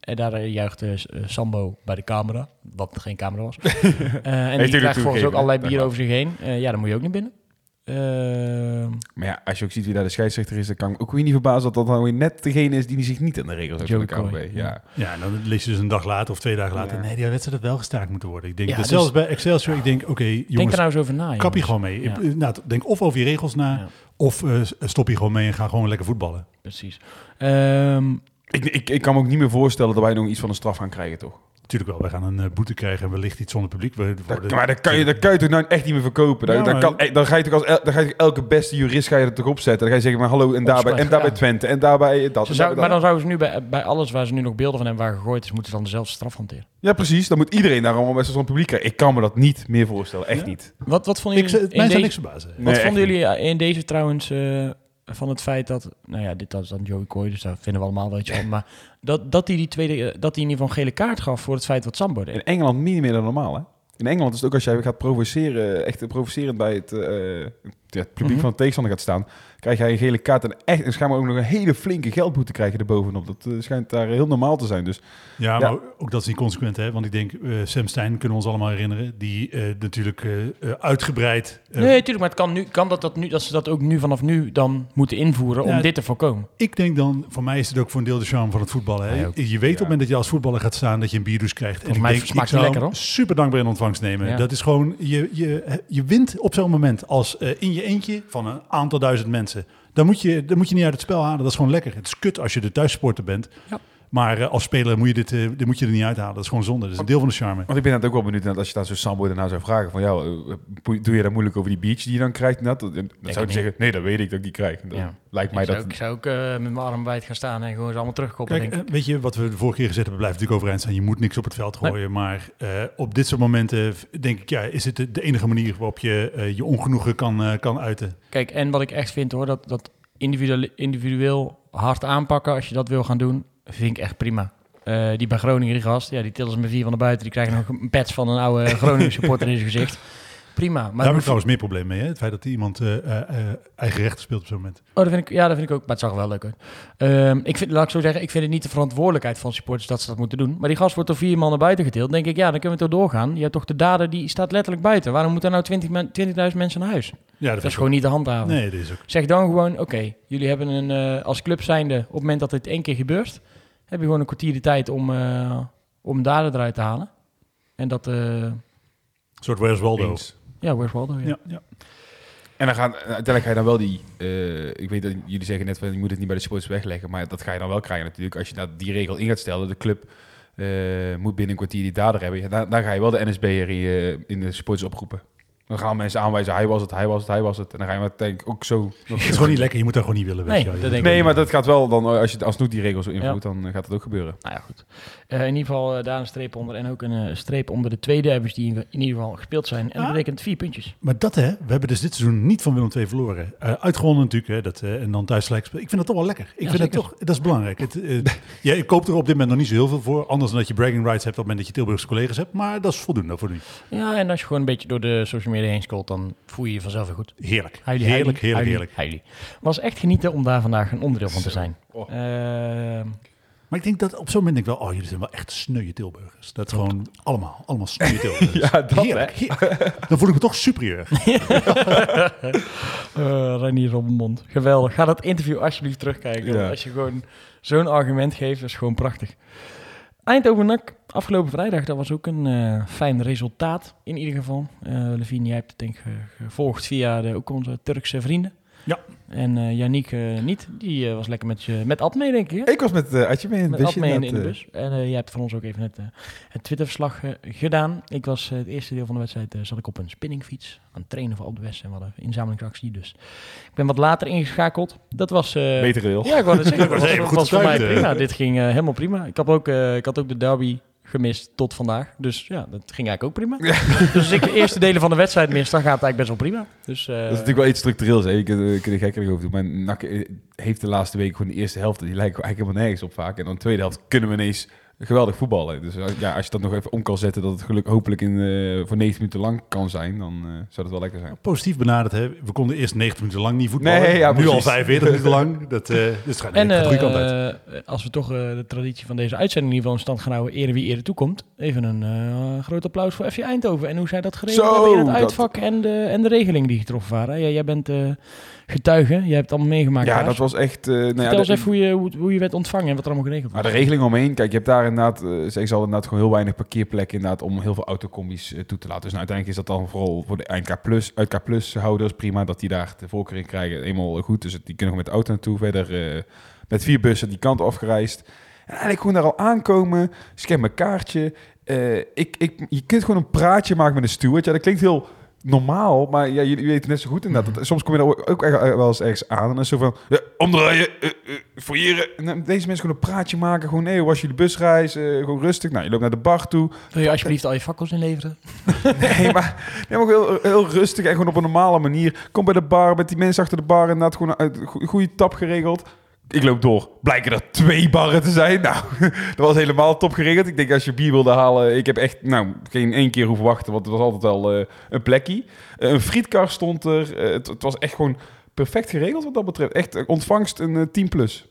en daar eh, juichte eh, Sambo bij de camera, wat geen camera was. Eh, en die krijgt volgens ook allerlei bier over zich heen. Eh, ja, dan moet je ook niet binnen. Ehm, Maar ja, als je ook ziet wie daar de scheidsrechter is, dan kan ik ook weer niet verbazen dat dat dan weer net degene is die zich niet aan de regels houdt van de KNVB. Ja. Ja, en dan lees je dus een dag later of twee dagen later. Ja. Nee, die wedstrijd had wel gestaakt moeten worden. Ik denk, Ja, dat dus- zelfs bij Excelsior, ik denk, oké, denk jongens, er nou eens over na. kap je gewoon mee. Ja. Ik- Nou, denk of over je regels na, Ja. of eh, stop je gewoon mee en ga gewoon lekker voetballen. Precies. Ehm, Ik, ik, ik kan me ook niet meer voorstellen dat wij nog iets van een straf gaan krijgen, toch? Natuurlijk wel, wij gaan een eh, boete krijgen en wellicht iets zonder publiek. We Dat, worden- maar dat kan, je, dat kan je toch nou echt niet meer verkopen? Dan, Ja, dan, maar- kan, eh, dan ga je toch als el- dan ga je elke beste jurist ga je er toch opzetten. Dan ga je zeggen, maar hallo, en daarbij, en daarbij ja. Twente, en daarbij dat. en zou, daarbij maar dan zouden ze nu bij, bij alles waar ze nu nog beelden van hebben waar gegooid is, moeten ze dan dezelfde straf hanteren. Ja, precies. Dan moet iedereen daar allemaal best wel zo'n publiek krijgen. Ik kan me dat niet meer voorstellen. Echt Ja. niet. Wat, wat vonden Ik, jullie, mij in zou deze, niks verbazen. Nee, wat vonden jullie eh, in deze trouwens eh, van het feit dat, nou ja, dit dat is dan Joey Coy, dus daar vinden we allemaal wel iets van, maar dat, dat hij die tweede, eh, dat hij in ieder geval een gele kaart gaf voor het feit wat Sambo deed. In Engeland niet meer dan normaal, hè? In Engeland is het ook als jij gaat provoceren, echt provocerend bij het, eh, het publiek Mhm. van de tegenstander gaat staan, krijg jij een gele kaart en echt en schijnbaar ook nog een hele flinke geldboete krijgen erbovenop. Dat eh, schijnt daar heel normaal te zijn. Dus Ja, Ja. maar ook dat is niet consequent, hè? Want ik denk, eh, Sam Stein kunnen we ons allemaal herinneren, die eh, natuurlijk uitgebreid... nee, tuurlijk, maar het kan, nu, kan dat, dat, nu, dat ze dat ook nu vanaf nu dan moeten invoeren Ja, om dit te voorkomen. Ik denk dan, voor mij is het ook voor een deel de charme van het voetballen. Hè? Je weet op het moment dat je als voetballer gaat staan dat je een bierdouche krijgt. Volgens ik mij denk, smaakt ik zou die lekker, hoor. super dankbaar in ontvangst nemen. Ja. Dat is gewoon, je, je, je wint op zo'n moment als eh, in je eentje van een aantal duizend mensen. Dan moet, je, dan moet je niet uit het spel halen. Dat is gewoon lekker. Het is kut als je de thuissporter bent. Ja. Maar eh, als speler moet je, dit, eh, dit moet je er niet uithalen. Dat is gewoon zonde. Dat is een deel van de charme. Want ik ben net ook wel benieuwd naar als je daar zo'n Sambo daarna zou vragen van ja, eh, doe je daar moeilijk over die beach die je dan krijgt? net? Dan, zou je niet. zeggen, nee, dat weet ik dat ik die krijg. Dan Ja. lijkt mij ik, zou, dat... ook- ik zou ook eh, met mijn arm wijd gaan staan en gewoon ze allemaal terugkoppelen. Kijk, denk ik. weet je wat we de vorige keer gezegd hebben, blijft natuurlijk overeind staan. Je moet niks op het veld gooien. Maar eh, op dit soort momenten denk ik, ja, is het de, de enige manier waarop je je ongenoegen kan, kan uiten. Kijk, en wat ik echt vind hoor, dat, dat individueel, individueel hard aanpakken als je dat wil gaan doen, vind ik echt prima. Eh, die bij Groningen, die gast, ja, die tillen ze met vier van de buiten. Die krijgen nog een patch van een oude Groningen supporter in zijn gezicht. Prima. Maar Daar heb ik trouwens meer probleem mee. Hè? Het feit dat iemand eh, eh, eigen rechten speelt op zo'n moment. Oh, dat vind ik, ja, dat vind ik ook. Maar het zag er wel leuk uit. Ehm, ik vind, laat ik zo zeggen, ik vind het niet de verantwoordelijkheid van supporters dat ze dat moeten doen. Maar die gast wordt door vier man naar buiten getild. Dan denk ik, ja, dan kunnen we toch doorgaan. Je hebt toch de dader, die staat letterlijk buiten. Waarom moeten nou 20 men- 20.000 mensen naar huis? Ja, Dat is gewoon niet te handhaven. Nee, dat is ook. Zeg dan gewoon, oké, jullie hebben een, eh, als club zijnde, op het moment dat het één keer gebeurt, heb je gewoon een kwartier de tijd om, eh om een dader eruit te halen. En dat, eh Een soort Where's Waldo. Eens. ja, where's Waldo? Ja. Ja, ja. En dan gaan, uiteindelijk ga je dan wel die... eh, ik weet dat jullie zeggen net van je moet het niet bij de sports wegleggen. Maar dat ga je dan wel krijgen natuurlijk. Als je dat die regel in gaat stellen. De club eh, moet binnen een kwartier die dader hebben. Ja, dan, dan ga je wel de NSB'er in, je- in de sports oproepen. Dan gaan mensen aanwijzen, hij was het, hij was het, hij was het. En dan ga je maar denk ik ook zo... Het is gewoon niet lekker. Je moet daar gewoon niet willen. weet Nee, dat Nee, maar dat gaat wel dan, als je alsnog die regels Ja. invloedt, dan eh, gaat het ook gebeuren. Nou ja, goed. Eh, in ieder geval eh, daar een streep onder. En ook een streep onder de twee derbys die in, in ieder geval gespeeld zijn. En dat Ah. betekent vier puntjes. Maar dat hè, we hebben dus dit seizoen niet van Willem II verloren. Eh, uitgewonnen natuurlijk, hè, dat, eh, en dan thuis. Ik vind dat toch wel lekker. Ik Ja, vind dat toch, dat is belangrijk. Het, eh, ja, ik koop er op dit moment nog niet zo heel veel voor. Anders dan dat je bragging rights hebt op het moment dat je Tilburgse collega's hebt. Maar dat is voldoende voor nu. Ja, en als je gewoon een beetje door de social media heen scrolt, dan voel je je vanzelf weer goed. Heerlijk. Huilie, heerlijk, huilie, heerlijk, heerlijk. huilie. Was echt genieten om daar vandaag een onderdeel van te zijn. Oh. Ehm, Maar ik denk dat op zo'n moment denk ik wel, oh, jullie zijn wel echt sneuwe Tilburgers. Dat is gewoon allemaal, allemaal sneuwe Tilburgers. Ja, dat, heerlijk, heerlijk. Dan voel ik me toch superieur. Uh, Renier Robbenmond. Geweldig. Ga dat interview alsjeblieft terugkijken. Ja. Als je gewoon zo'n argument geeft, is gewoon prachtig. Eindhoven NAC, afgelopen vrijdag, dat was ook een eh, fijn resultaat in ieder geval. Eh Levine, jij hebt het denk ik ge- gevolgd via de, ook onze Turkse vrienden. Ja. En eh Yannick eh, niet. Die eh, was lekker met, je, met Ad mee, denk ik. hè? Ik was met uh, Adje mee in Met. Ad mee in, in de eh. bus. En eh, jij hebt van ons ook even het, eh, het Twitterverslag eh, gedaan. Ik was eh, het eerste deel van de wedstrijd, eh, zat ik op een spinningfiets aan het trainen voor Op de West. En we hadden een inzamelingsactie, dus ik ben wat later ingeschakeld. Dat was... eh, Betere wil. Ja, ik wou het zeggen. Dat was, voor mij eh. prima. Dit ging eh, helemaal prima. Ik, had ook, eh, ik had ook de derby gemist tot vandaag. Dus ja, dat ging eigenlijk ook prima. dus als ik de eerste delen van de wedstrijd mis, dan gaat het eigenlijk best wel prima. Dus, eh, Dat is natuurlijk wel iets structureels. Hè. Je kunt, je kunt er gekker over doen. Maar NAC eh, heeft de laatste week gewoon de eerste helft. Die lijkt eigenlijk helemaal nergens op vaak. En dan de tweede helft kunnen we ineens geweldig voetballen. Dus eh, ja, als je dat nog even om kan zetten, dat het geluk hopelijk in, eh, voor 90 minuten lang kan zijn, dan eh, zou dat wel lekker zijn. Positief benaderd, hè. We konden eerst 90 minuten lang niet voetballen. Nee, ja, nu al precies. 45 minuten lang. Dat, eh dus het gaat, En de kant uit. eh, als we toch eh, de traditie van deze uitzending in ieder geval in stand gaan houden, ere wie ere toekomt, even een eh, groot applaus voor FC Eindhoven en hoe zij dat geregeld Zo, hebben in het dat- uitvak en de, en de regeling die getroffen waren. Ja, jij bent eh, getuige, jij hebt het allemaal meegemaakt. Ja, dat was echt... eh nou ja, Vertel eens even hoe je, hoe, hoe je werd ontvangen en wat er allemaal geregeld Maar was. de regeling omheen, kijk, je hebt daar inderdaad, zeggen ze al inderdaad gewoon heel weinig parkeerplekken inderdaad om heel veel autocombi's eh, toe te laten. Dus nou, uiteindelijk is dat dan vooral voor de NK Plus, uit K Plus houders prima dat die daar de voorkeur in krijgen. Eenmaal goed, dus die kunnen gewoon met de auto naartoe. Verder met vier bussen die kant afgereisd. En eigenlijk gewoon daar al aankomen, scan mijn kaartje. Ik, ik, je kunt gewoon een praatje maken met een steward. Ja, dat klinkt heel normaal, maar ja, jullie weten net zo goed inderdaad. Dat, soms kom je daar ook, echt wel eens ergens aan en dan is zo van, ja, omdraaien, eh eh, fouilleren. En dan deze mensen gewoon een praatje maken. Gewoon, nee, hoe was jullie busreis? Eh, gewoon rustig. Nou, je loopt naar de bar toe. Wil je alsjeblieft al je fakkels inleveren? Nee, maar, nee, maar heel, heel rustig en gewoon op een normale manier. Kom bij de bar, met die mensen achter de bar en dat gewoon een go- goede tap geregeld. Ik loop door. Blijken er twee barren te zijn. Nou, dat was helemaal top geregeld. Ik denk als je bier wilde halen, ik heb echt nou, geen één keer hoeven wachten, want het was altijd wel eh, een plekje. Eh, een frietkar stond er. Eh, het, het was echt gewoon perfect geregeld wat dat betreft. Echt ontvangst een eh, 10 plus.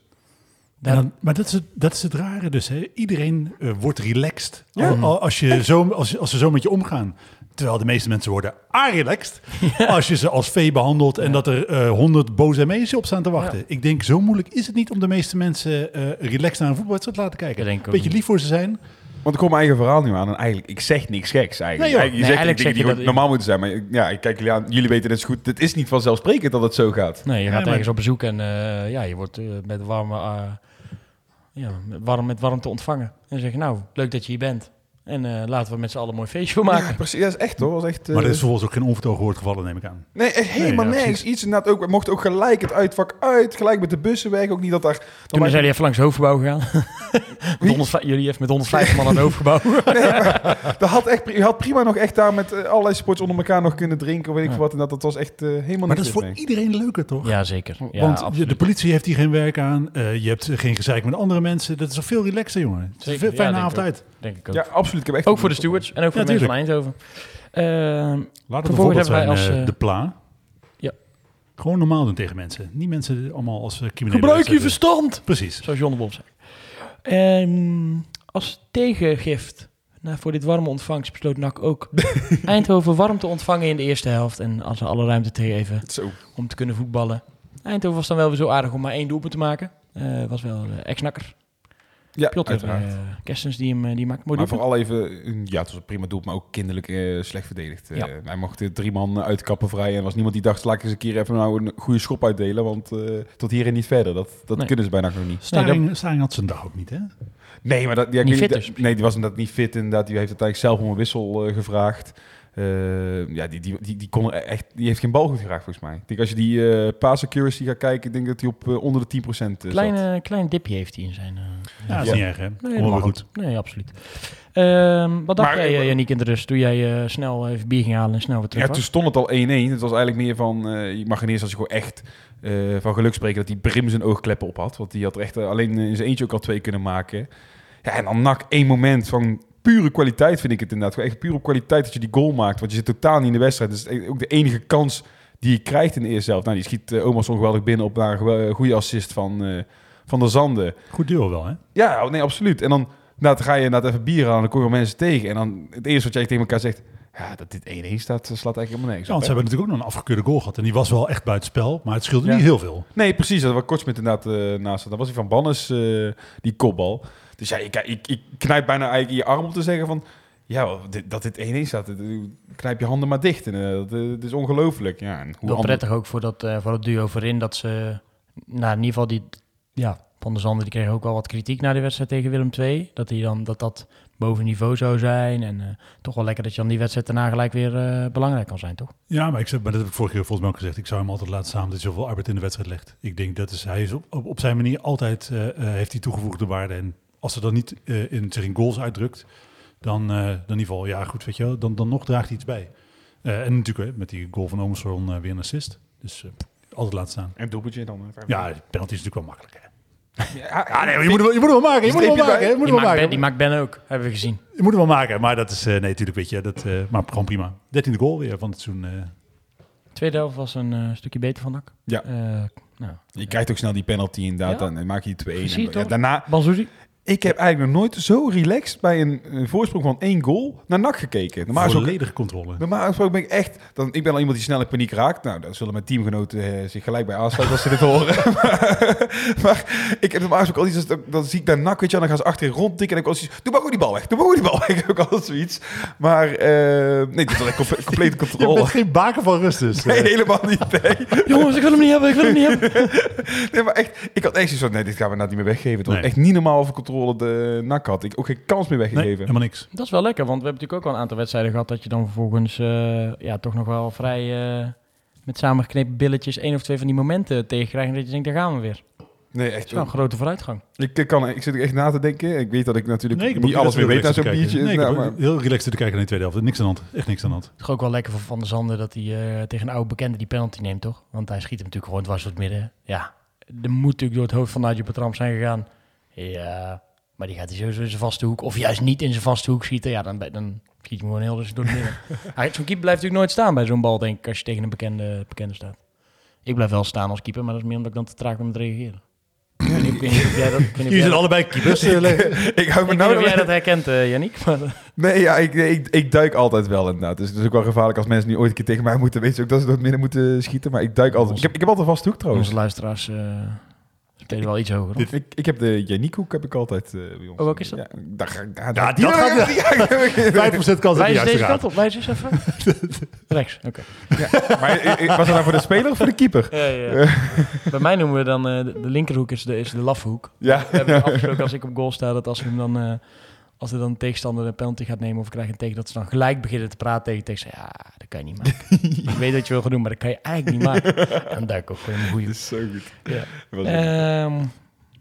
Maar, dan- maar dat, is het, dat is het rare dus. Hè. Iedereen wordt relaxed Ja. al- al- als, je zo, als, als ze zo met je omgaan. Terwijl de meeste mensen worden a-relaxed als je ze als vee behandelt en dat er eh, honderd boze mensen op staan te wachten. Ik denk, zo moeilijk is het niet om de meeste mensen eh, relaxed naar een voetbalwedstrijd te laten kijken. Ook Beetje lief voor ze zijn. Want ik kom mijn eigen verhaal nu aan en eigenlijk, ik zeg niks geks eigenlijk. Nee, joh. je Nee, zegt eigenlijk dingen die dat- normaal moeten zijn. Maar ja, ik kijk jullie aan, jullie weten net zo goed, het is niet vanzelfsprekend dat het zo gaat. Nee, je gaat maar- ergens op bezoek en eh, ja, je wordt met, warme, ja, met, warm, met warmte ontvangen. En dan zeg je, nou, leuk dat je hier bent. En eh, laten we met z'n allen een mooi feestje van maken. Ja, precies. Dat is echt hoor. Dat is echt, eh, Maar er is vervolgens ook geen onvertogen woord gevallen, neem ik aan. Nee, echt helemaal Nee, ja. Iets inderdaad ook. We mochten ook gelijk het uitvak uit. Gelijk met de bussen weg. Ook niet dat daar... Toen zijn jullie even langs het hoofdgebouw gegaan. met 100 jullie even met 150 man aan het hoofdgebouw. Dat had echt, je had prima nog echt daar met eh, allerlei sports onder elkaar nog kunnen drinken. Of weet ik Ja. veel wat. En dat, dat was echt eh, helemaal Maar dat is voor mee. iedereen leuker, toch? ja, zeker. Ja, Want absoluut. de politie heeft hier geen werk aan. eh, je hebt geen gezeik met andere mensen. Dat is al veel relaxer, jongen. Zeker, fijne denk avond ik uit. Denk ik ook. Ja, absoluut. Ik heb echt ook voor de stewards en ook voor Ja, de mensen van Eindhoven. Laten we bijvoorbeeld zijn als, eh, eh, de pla. Ja. Gewoon normaal doen tegen mensen. Niet mensen allemaal als uh, criminelen. Gebruik je wegzetten. verstand! Precies. Zoals John de Wolf zei. Ehm, als tegengift nou, voor dit warme ontvangst besloot NAC ook Eindhoven warm te ontvangen in de eerste helft. En als ze alle ruimte te geven Zo. om te kunnen voetballen. Eindhoven was dan wel weer zo aardig om maar één doelpunt te maken. Eh was wel de ex-nakker. Ja, Piotr uiteraard. eh, Kerstens die hem, eh, die maakt. Mooi Maar vooral even, een- ja, het was een prima doel, maar ook kinderlijk eh, slecht verdedigd. Eh. Hij mocht eh, drie man uitkappen vrij en er was niemand die dacht, laat ik eens een keer even nou een goede schop uitdelen, want eh, tot hier en niet verder. Dat, dat Nee. kunnen ze bijna nog niet. Staring, Staring had zijn dag ook niet, hè? Nee, maar dat, ja, ik Niet weet fit niet- dus. Nee, die was inderdaad niet fit. Inderdaad, die heeft uiteindelijk zelf om een wissel eh, gevraagd. Eh, ja, die, die, die, die, kon er echt, die heeft geen bal goed geraakt, volgens mij. Ik denk als je die eh pass accuracy gaat kijken, ik denk dat hij op eh, onder de 10% zat. Klein, klein dipje heeft hij in zijn... eh, Ja, dat is Ja. niet erg, hè? Nee, dat goed. Nee, absoluut. Ehm, wat dacht Maar, jij, eh, uh, Janiek, in de rust? Toen jij eh, snel even bier ging halen en snel weer terug Ja, was? toen stond het al 1-1. Het was eigenlijk meer van, eh, je mag in eerste instantie gewoon echt eh, van geluk spreken dat hij Brim zijn oogkleppen op had. Want die had er echt alleen in zijn eentje ook al twee kunnen maken. Ja, en dan nak één moment van pure kwaliteit vind ik het inderdaad. Gewoon echt pure kwaliteit dat je die goal maakt. Want je zit totaal niet in de wedstrijd. Dus het is ook de enige kans die je krijgt in de eerste helft. Nou, die schiet uh, Omerson geweldig binnen op naar een eh, goede assist van, eh, van de Zanden. Goed duo wel, hè? Ja, nee, absoluut. En dan, nou, dan ga je inderdaad even bier aan dan kom je mensen tegen. En dan het eerste wat jij tegen elkaar zegt... Ja, dat dit 1-1 staat, slaat eigenlijk helemaal nergens Ja, want ze hebben natuurlijk ook nog een afgekeurde goal gehad. En die was wel echt buitenspel, maar het scheelde Ja. niet heel veel. Nee, precies. Dat was Kortsmit inderdaad eh, naast. Dat was hij van Bannes, eh, die kopbal. Dus ja, ik, ik, ik knijp bijna eigenlijk in je arm om te zeggen van... Ja, dit- dat dit 1-1 staat, dat- knijp je handen maar dicht. En, eh, dat, eh, dat is ongelooflijk. Ja, en hoe Wel prettig ook voor dat, eh, voor dat duo voorin. Dat ze, nou in ieder geval die, ja, Van der Zanden die kreeg ook wel wat kritiek na de wedstrijd tegen Willem II. Dat hij dan, dat dat boven niveau zou zijn. En eh, toch wel lekker dat je dan die wedstrijd daarna gelijk weer eh, belangrijk kan zijn, toch? Ja, maar, ik zeg, maar dat heb ik vorige keer volgens mij ook gezegd. Ik zou hem altijd laten staan omdat hij zoveel arbeid in de wedstrijd legt. Ik denk dat is, hij is op, op, op zijn manier altijd eh, eh, heeft hij toegevoegde waarde. En als ze dat niet eh, in, zich in goals uitdrukt, dan, eh, dan in ieder geval, ja goed, weet je wel, dan, dan nog draagt hij iets bij. Eh, en natuurlijk met die goal van Omerson eh, weer een assist. Dus eh, altijd laten staan. En doelpuntje dan. Ja, de penalty is natuurlijk wel makkelijk. Hè? ja, Ja, nee, je moet wel- je moet hem wel maken. Je moet hem wel maken. hè, Je moet Die wel maakt, ben, maken. die maakt Ben ook, hebben we gezien. Je moet hem wel maken. Maar dat is, eh, nee, natuurlijk weet je, dat, eh, maar gewoon prima. 13e goal weer van het seizoen. eh. Tweede helft was een eh, stukje beter van Dak. Ja. Eh, nou, Je krijgt ook snel die penalty inderdaad. Ja. Dan maak je die 2-1. Zie je En, ja, daarna, Banzuzi? Ik heb eigenlijk nog nooit zo relaxed bij een, een voorsprong van één goal naar NAC gekeken. Normaal ook volledige controle. Normaal gesproken ben ik echt... Dan, ik ben al iemand die snel in paniek raakt. Nou, daar zullen mijn teamgenoten eh, zich gelijk bij aansluiten als ze dit horen. maar, maar ik heb normaal gesproken al iets... Dan, dan zie ik daar nak, weet je wel, dan gaan ze achterin rondtikken. En ik was doe maar gewoon die bal weg. Doe maar gewoon die bal weg. Ik heb ook altijd zoiets. Maar eh, nee, dit is comple- complete Je controle. bent geen baken van rust dus. Nee, Eh, helemaal niet. Nee. Jongens, ik wil hem niet hebben, ik wil hem niet hebben. nee, maar echt... Ik had echt zoiets van, nee, dit gaan we nou niet meer weggeven. Het was Nee. echt niet normaal of controle de nak had. Ik ook geen kans meer nee, weggegeven. helemaal niks. Dat is wel lekker, want we hebben natuurlijk ook al een aantal wedstrijden gehad dat je dan vervolgens eh, ja, toch nog wel vrij eh, met samengeknepen billetjes één of twee van die momenten tegenkrijgt en dat je denkt, daar gaan we weer. nee, Dat echt. is wel een grote vooruitgang. Ik, ik kan, ik zit er echt na te denken. Ik weet dat ik natuurlijk Nee, ik niet alles meer weet naar heel zo'n relaxed biertje. Nee, ik Nou, ook heel relaxed te kijken naar die tweede helft. Niks aan de hand. Echt niks aan de hand. Het is ook wel lekker voor Van der Zanden dat hij eh, tegen een oude bekende die penalty neemt, toch? Want hij schiet hem natuurlijk gewoon dwars door het midden. Ja, er moet natuurlijk door het hoofd van Nigel Petram zijn gegaan. Ja, maar die gaat hij sowieso in zijn vaste hoek. Of juist niet in zijn vaste hoek schieten. Ja, dan, dan schiet je hem gewoon heel dus door het midden. Zo'n keeper blijft natuurlijk nooit staan bij zo'n bal, denk ik, als je tegen een bekende, bekende staat. Ik blijf wel staan als keeper, maar dat is meer omdat ik dan te traag ben met reageren. Jij zijn allebei keepers. eh, ik hou me ik weet nou niet of jij dat herkent, eh Yannick. Maar, Nee, ja, ik, ik, ik duik altijd wel inderdaad. Dus het is ook wel gevaarlijk als mensen nu ooit een keer tegen mij moeten. Weet je ook dat ze door het midden moeten schieten. Maar ik duik altijd. Ik heb, ik heb altijd een vaste hoek trouwens. onze luisteraars eh spelen wel iets hoger. hoor. Ik, ik heb de Janiekhoek heb ik altijd eh, bij ons. Oh, welke is dat? Ja, daar ga ik- daar- Ja, die dat gaat- ik- ja, 5% kans dat Wijs deze juist kant op, wijs eens even. Rechts, oké. Maar eh, was het nou voor de speler of voor de keeper? Ja, ja. Bij mij noemen we dan eh, de, de linkerhoek is de, is de lafhoek. Ja. We hebben afgesproken als ik op goal sta dat als we hem dan eh, als er dan een tegenstander een penalty gaat nemen of we krijgen een tegen dat ze dan gelijk beginnen te praten tegen tegen ze, ja, dat kan je niet maken. ik weet dat je wil gaan doen, maar dat kan je eigenlijk niet maken. En daar ik ook gewoon een. Dat is zo goed. Ja. Ehm,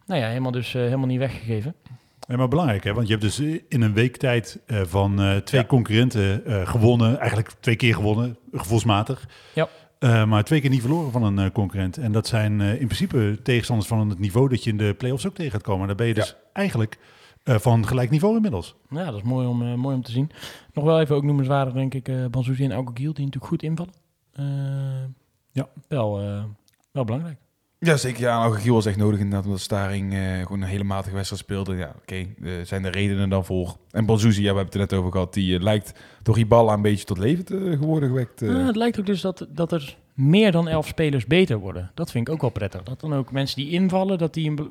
nou ja, helemaal dus eh, helemaal niet weggegeven. Ja, maar belangrijk, hè? want je hebt dus in een week tijd eh, van eh, twee Ja. concurrenten eh, gewonnen. Eigenlijk twee keer gewonnen, gevoelsmatig. Ja. Eh, maar twee keer niet verloren van een eh, concurrent. En dat zijn eh, in principe tegenstanders van het niveau dat je in de play-offs ook tegen gaat komen. Daar ben je dus eigenlijk eh, van gelijk niveau inmiddels. Ja, dat is mooi om, eh, mooi om te zien. Nog wel even ook noemenswaardig, denk ik, uh, Banzuzi en Giel, die natuurlijk goed invallen. Eh, Ja. Wel, eh, wel belangrijk. Ja, zeker. Ja, nou, Giel was echt nodig inderdaad, omdat Staring eh, gewoon een hele matige wedstrijd speelde. Ja, oké, zijn er redenen dan voor. En Bonzuzi, ja, we hebben het er net over gehad, die lijkt door Ibala een beetje tot leven te geworden gewekt. Ah, het lijkt ook dus dat, dat er meer dan elf spelers beter worden. Dat vind ik ook wel prettig. Dat dan ook mensen die invallen, dat die een,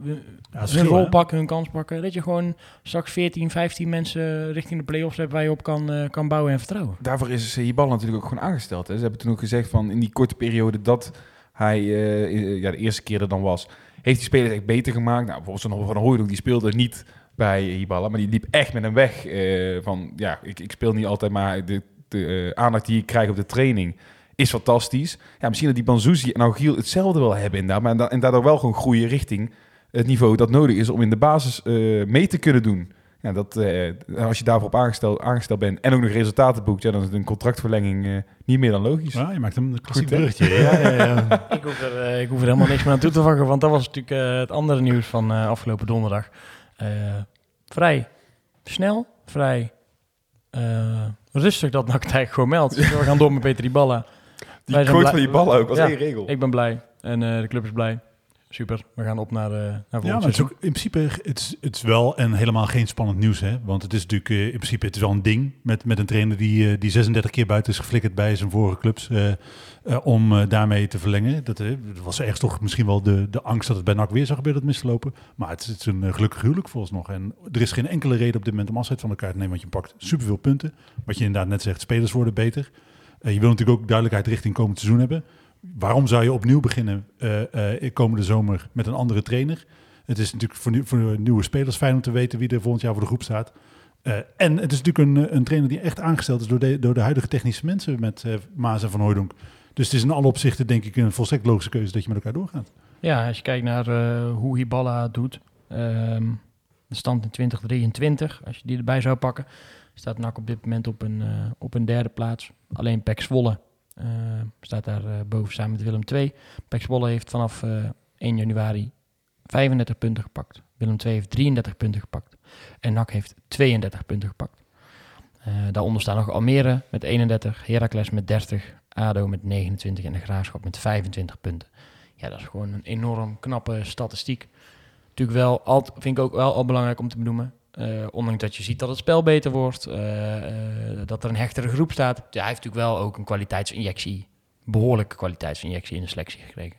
Ja, hun rol pakken, hun kans pakken. Dat je gewoon straks 14, 15 mensen richting de play-offs hebt waar je op kan, eh, kan bouwen en vertrouwen. Daarvoor is Ibala natuurlijk ook gewoon aangesteld. Hè. Ze hebben toen ook gezegd van in die korte periode dat hij eh, ja, de eerste keer er dan was, heeft die spelers echt beter gemaakt. Nou, bijvoorbeeld zo'n Van Hooydonk, die speelde niet bij Ibala, maar die liep echt met hem weg. eh, van ja, ik, ik speel niet altijd, maar de, de aandacht die ik krijg op de training is fantastisch. Ja, misschien dat die Banzuzi en Augiel hetzelfde wel hebben inderdaad, maar en, da- en daardoor wel gewoon groeien richting het niveau dat nodig is om in de basis eh, mee te kunnen doen. Ja, dat, eh, als je daarvoor op aangesteld, aangesteld bent en ook nog resultaten boekt, ja, dan is een contractverlenging eh, niet meer dan logisch. Ja, je maakt een klassiek bruggetje. Ja, ja, ja. ik, hoef er, eh, ik hoef er helemaal niks meer aan toe te vangen, want dat was natuurlijk eh, het andere nieuws van eh, afgelopen donderdag. Eh, vrij snel, vrij eh, rustig dat NAC gewoon meldt. We gaan door met Peter Iballa. Die Wij zijn quote blij- van die ballen ook, als Ja. één regel. Ik ben blij en eh, de club is blij. super. We gaan op naar, eh naar Ja, volgend maar het is seizoen. ook in principe het is, het is wel en helemaal geen spannend nieuws, hè? Want het is natuurlijk eh, in principe het is wel een ding met, met een trainer die, die 36 keer buiten is geflikkerd bij zijn vorige clubs eh, eh, om daarmee te verlengen. Dat, dat was ergens toch misschien wel de, de angst dat het bij NAC weer zou gebeuren dat mislopen. Maar het is, het is een gelukkig huwelijk volgens nog. En er is geen enkele reden op dit moment om afscheid van elkaar te nemen, want je pakt superveel punten. Wat je inderdaad net zegt, spelers worden beter. Eh, je wil natuurlijk ook duidelijkheid richting komend seizoen hebben. Waarom zou je opnieuw beginnen eh, eh, komende zomer met een andere trainer? Het is natuurlijk voor, voor nieuwe spelers fijn om te weten wie er volgend jaar voor de groep staat. En het is natuurlijk een, een trainer die echt aangesteld is door de, door de huidige technische mensen met Maas en Van Hooydonk. Dus het is in alle opzichten denk ik een volstrekt logische keuze dat je met elkaar doorgaat. Ja, als je kijkt naar hoe Hiballa het doet. ehm, de stand in 2023, als je die erbij zou pakken, staat NAC op dit moment op een, op een derde plaats. Alleen Pek Zwolle eh, staat daar eh, boven samen met Willem II. Pek Zwolle heeft vanaf eh, 1 januari 35 punten gepakt. Willem II heeft 33 punten gepakt. En NAC heeft 32 punten gepakt. Eh, daaronder staan nog Almere met 31, Heracles met 30, ADO met 29 en de Graafschap met 25 punten. Ja, dat is gewoon een enorm knappe statistiek. Natuurlijk wel, vind ik ook wel al belangrijk om te benoemen. Eh, ondanks dat je ziet dat het spel beter wordt, eh, eh, dat er een hechtere groep staat. Ja, hij heeft natuurlijk wel ook een kwaliteitsinjectie, behoorlijke kwaliteitsinjectie in de selectie gekregen.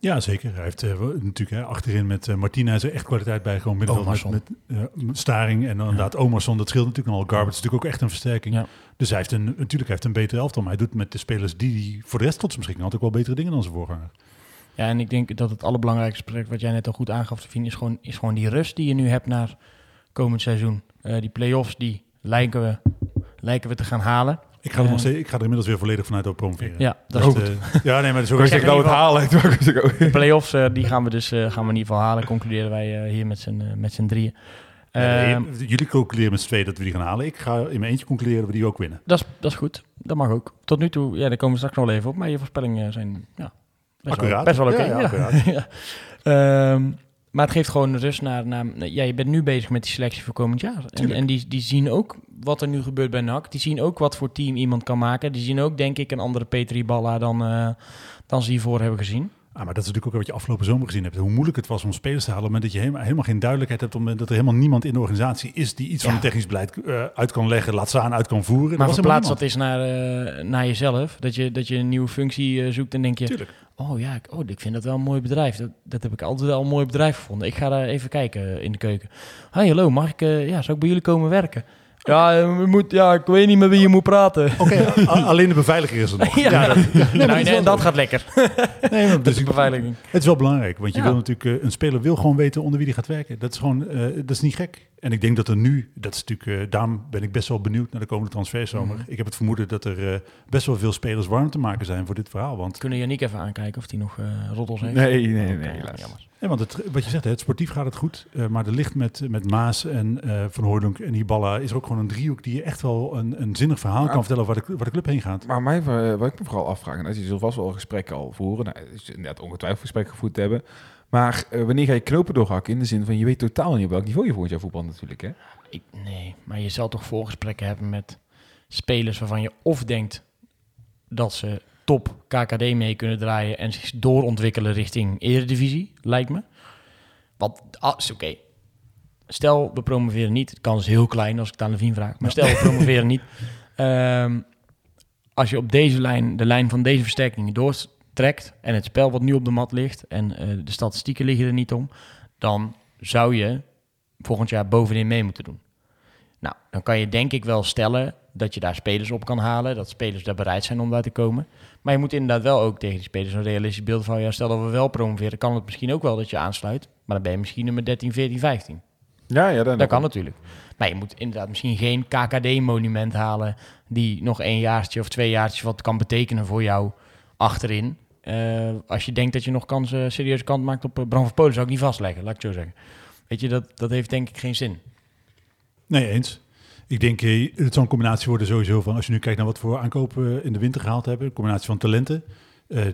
Ja, zeker. Hij heeft natuurlijk hè, achterin met uh, Martina is er echt kwaliteit bij gewoon middenveld met, met Staring en dan inderdaad Omarsson. Dat scheelt natuurlijk al. Garbage is natuurlijk ook echt een versterking. Ja. Dus hij heeft een, natuurlijk hij heeft een betere elftal, maar hij doet met de spelers die hij voor de rest tot zijn beschikking had ook wel betere dingen dan zijn voorganger. Ja, en ik denk dat het allerbelangrijkste project wat jij net al goed aangaf, Fien, is gewoon, is gewoon die rust die je nu hebt naar komend seizoen. Eh, die play-offs, die lijken we, lijken we te gaan halen. Ik ga, er nog steeds, ik ga er inmiddels weer volledig vanuit op promoveren. Ja, dat Dat is is de- ja, nee, maar dat is ook Ik nou het halen. De play-offs, eh, die gaan we dus eh, gaan we in ieder geval halen, concluderen wij eh, hier met z'n eh, met z'n drieën. Ja, Ehm, jullie concluderen met z'n tweeën dat we die gaan halen. Ik ga in mijn eentje concluderen dat we die ook winnen. dat, is, dat is goed, dat mag ook. Tot nu toe, ja, daar komen we straks nog wel even op, maar je voorspellingen zijn ja, best, wel, Accuraat. best wel oké. Ja, ja, ja. accuraat. Ja. Maar het geeft gewoon rust naar, naar... Ja, je bent nu bezig met die selectie voor komend jaar. En, die, die zien ook wat er nu gebeurt bij NAC. Die zien ook wat voor team iemand kan maken. Die zien ook, denk ik, een andere Petri Balla dan, eh, dan ze hiervoor hebben gezien. Ah, maar dat is natuurlijk ook wat je afgelopen zomer gezien hebt. Hoe moeilijk het was om spelers te halen. Op het moment dat je helemaal, helemaal geen duidelijkheid hebt. Op het moment dat er helemaal niemand in de organisatie is die iets van het technisch beleid eh, uit kan leggen. Laat staan, uit kan voeren. Er Maar verplaats helemaal dat eens naar, eh, naar jezelf. Dat je, dat je een nieuwe functie eh, zoekt en denk je... Tuurlijk. Oh ja, ik, oh, ik vind dat wel een mooi bedrijf. Dat, dat heb ik altijd wel een mooi bedrijf gevonden. Ik ga daar even kijken in de keuken. Hi, hallo, mag ik, ja, zou ik bij jullie komen werken? Ja, je moet, ja, ik weet niet met wie je moet praten. Oké, alleen de beveiliging is er nog. Ja, dat, nee, en dat gaat lekker. nee, maar Dus de beveiliging. Het is wel belangrijk, want je wil natuurlijk eh, een speler wil gewoon weten onder wie die gaat werken. Dat is gewoon, eh, dat is niet gek. En ik denk dat er nu, dat is natuurlijk, eh, daarom ben ik best wel benieuwd naar de komende transferzomer. Mhm. Ik heb het vermoeden dat er eh, best wel veel spelers warm te maken zijn voor dit verhaal. Want, Kunnen Janiek even aankijken of hij nog eh roddels heeft? Nee, nee, nee, jammer. ja, want het, wat je zegt, hè, het sportief gaat het goed, eh, maar er ligt met, met Maas en eh, Van Hooydonk en Hiballa is er ook gewoon een driehoek die je echt wel een, een zinnig verhaal kan vertellen over waar de, waar de club heen gaat. Maar mij, wat ik me vooral afvraag, en als je zult vast wel gesprekken al voeren, nou, is net ongetwijfeld gesprekken gevoerd hebben, maar eh, wanneer ga je knopen doorhakken in de zin van je weet totaal niet op welk niveau je volgend jaar voetbal natuurlijk, hè? Ik, nee, maar je zal toch voorgesprekken hebben met spelers waarvan je of denkt dat ze top KKD mee kunnen draaien en zich doorontwikkelen richting Eredivisie, lijkt me. Want, ah, is oké. Stel, we promoveren niet. De kans is heel klein als ik het aan Levine vraag. Maar stel, we promoveren niet. Ehm, als je op deze lijn, de lijn van deze versterkingen doortrekt... en het spel wat nu op de mat ligt... en eh, de statistieken liggen er niet om... dan zou je volgend jaar bovenin mee moeten doen. Nou, dan kan je denk ik wel stellen dat je daar spelers op kan halen. Dat spelers daar bereid zijn om daar te komen. Maar je moet inderdaad wel ook tegen die spelers een realistisch beeld van... ja, stel dat we wel promoveren, kan het misschien ook wel dat je aansluit. Maar dan ben je misschien nummer 13, 14, 15. Ja, ja, dan, Dat kan natuurlijk. Maar je moet inderdaad misschien geen KKD-monument halen... die nog één jaartje of twee jaartjes wat kan betekenen voor jou achterin. Eh, als je denkt dat je nog kansen, serieuze kant maakt op eh, Bram van Polen... zou ik niet vastleggen, laat ik het zo zeggen. Weet je, dat, dat heeft denk ik geen zin. Nee, eens. Ik denk, eh, het zal een combinatie worden sowieso van, als je nu kijkt naar wat voor aankopen in de winter gehaald hebben, een combinatie van talenten.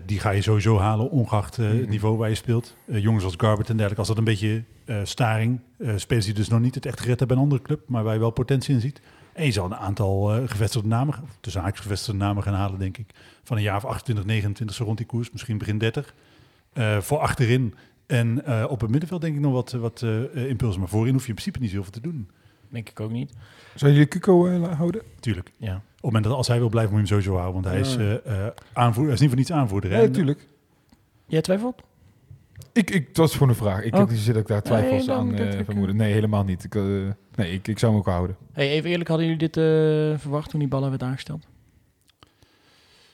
die ga je sowieso halen, ongeacht het niveau waar je speelt. Jongens als Garbert en dergelijke, als dat een beetje staring. spelers die dus nog niet het echt gered hebben bij een andere club, maar waar je wel potentie in ziet. En je zal een aantal eh, gevestigde namen, tussen haakjes gevestigde namen gaan halen, denk ik. Van een jaar of 28, 29, zo rond die koers, misschien begin 30. Eh, voor achterin En eh, op het middenveld denk ik nog wat, wat eh, impulsen. Maar voorin hoef je in principe niet zoveel te doen. Denk ik ook niet. Zou jullie Cuco eh, houden? Tuurlijk. Ja. Op het moment dat als hij wil blijven, moet je hem sowieso houden. Want hij is, eh, eh, aanvoerder, hij is niet voor niets aanvoerder. hè? Ja, natuurlijk. Jij twijfelt? Ik, ik, het was gewoon een vraag. Ik Oh. heb niet zin dat ik daar twijfels Nee, aan eh, ook, vermoeden. Nee, helemaal niet. Ik, eh, nee, ik, ik zou hem ook houden. Hey, even eerlijk, hadden jullie dit eh, verwacht toen die ballen werd aangesteld?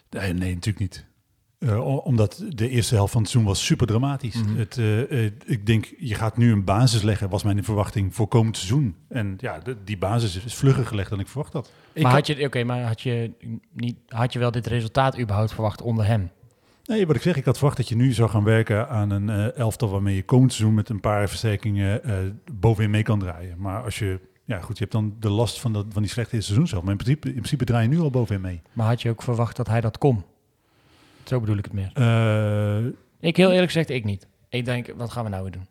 Nee, nee, natuurlijk niet. Eh, omdat de eerste helft van het seizoen was super dramatisch. Mhm. het, eh, eh, ik denk, je gaat nu een basis leggen, was mijn verwachting voor komend seizoen. En ja, de- die basis is vlugger gelegd dan ik verwacht had. maar had je, oké, maar had je, niet, had je wel dit resultaat überhaupt verwacht onder hem? Nee, wat ik zeg, ik had verwacht dat je nu zou gaan werken aan een eh, elftal waarmee je komend seizoen met een paar versterkingen eh, bovenin mee kan draaien. Maar als je, ja goed, je hebt dan de last van, dat, van die slechte seizoen zelf. Maar in principe, in principe draai je nu al bovenin mee. Maar had je ook verwacht dat hij dat kon? Zo bedoel ik het meer. Eh, Ik heel eerlijk gezegd, ik niet. Ik denk, wat gaan we nou weer doen?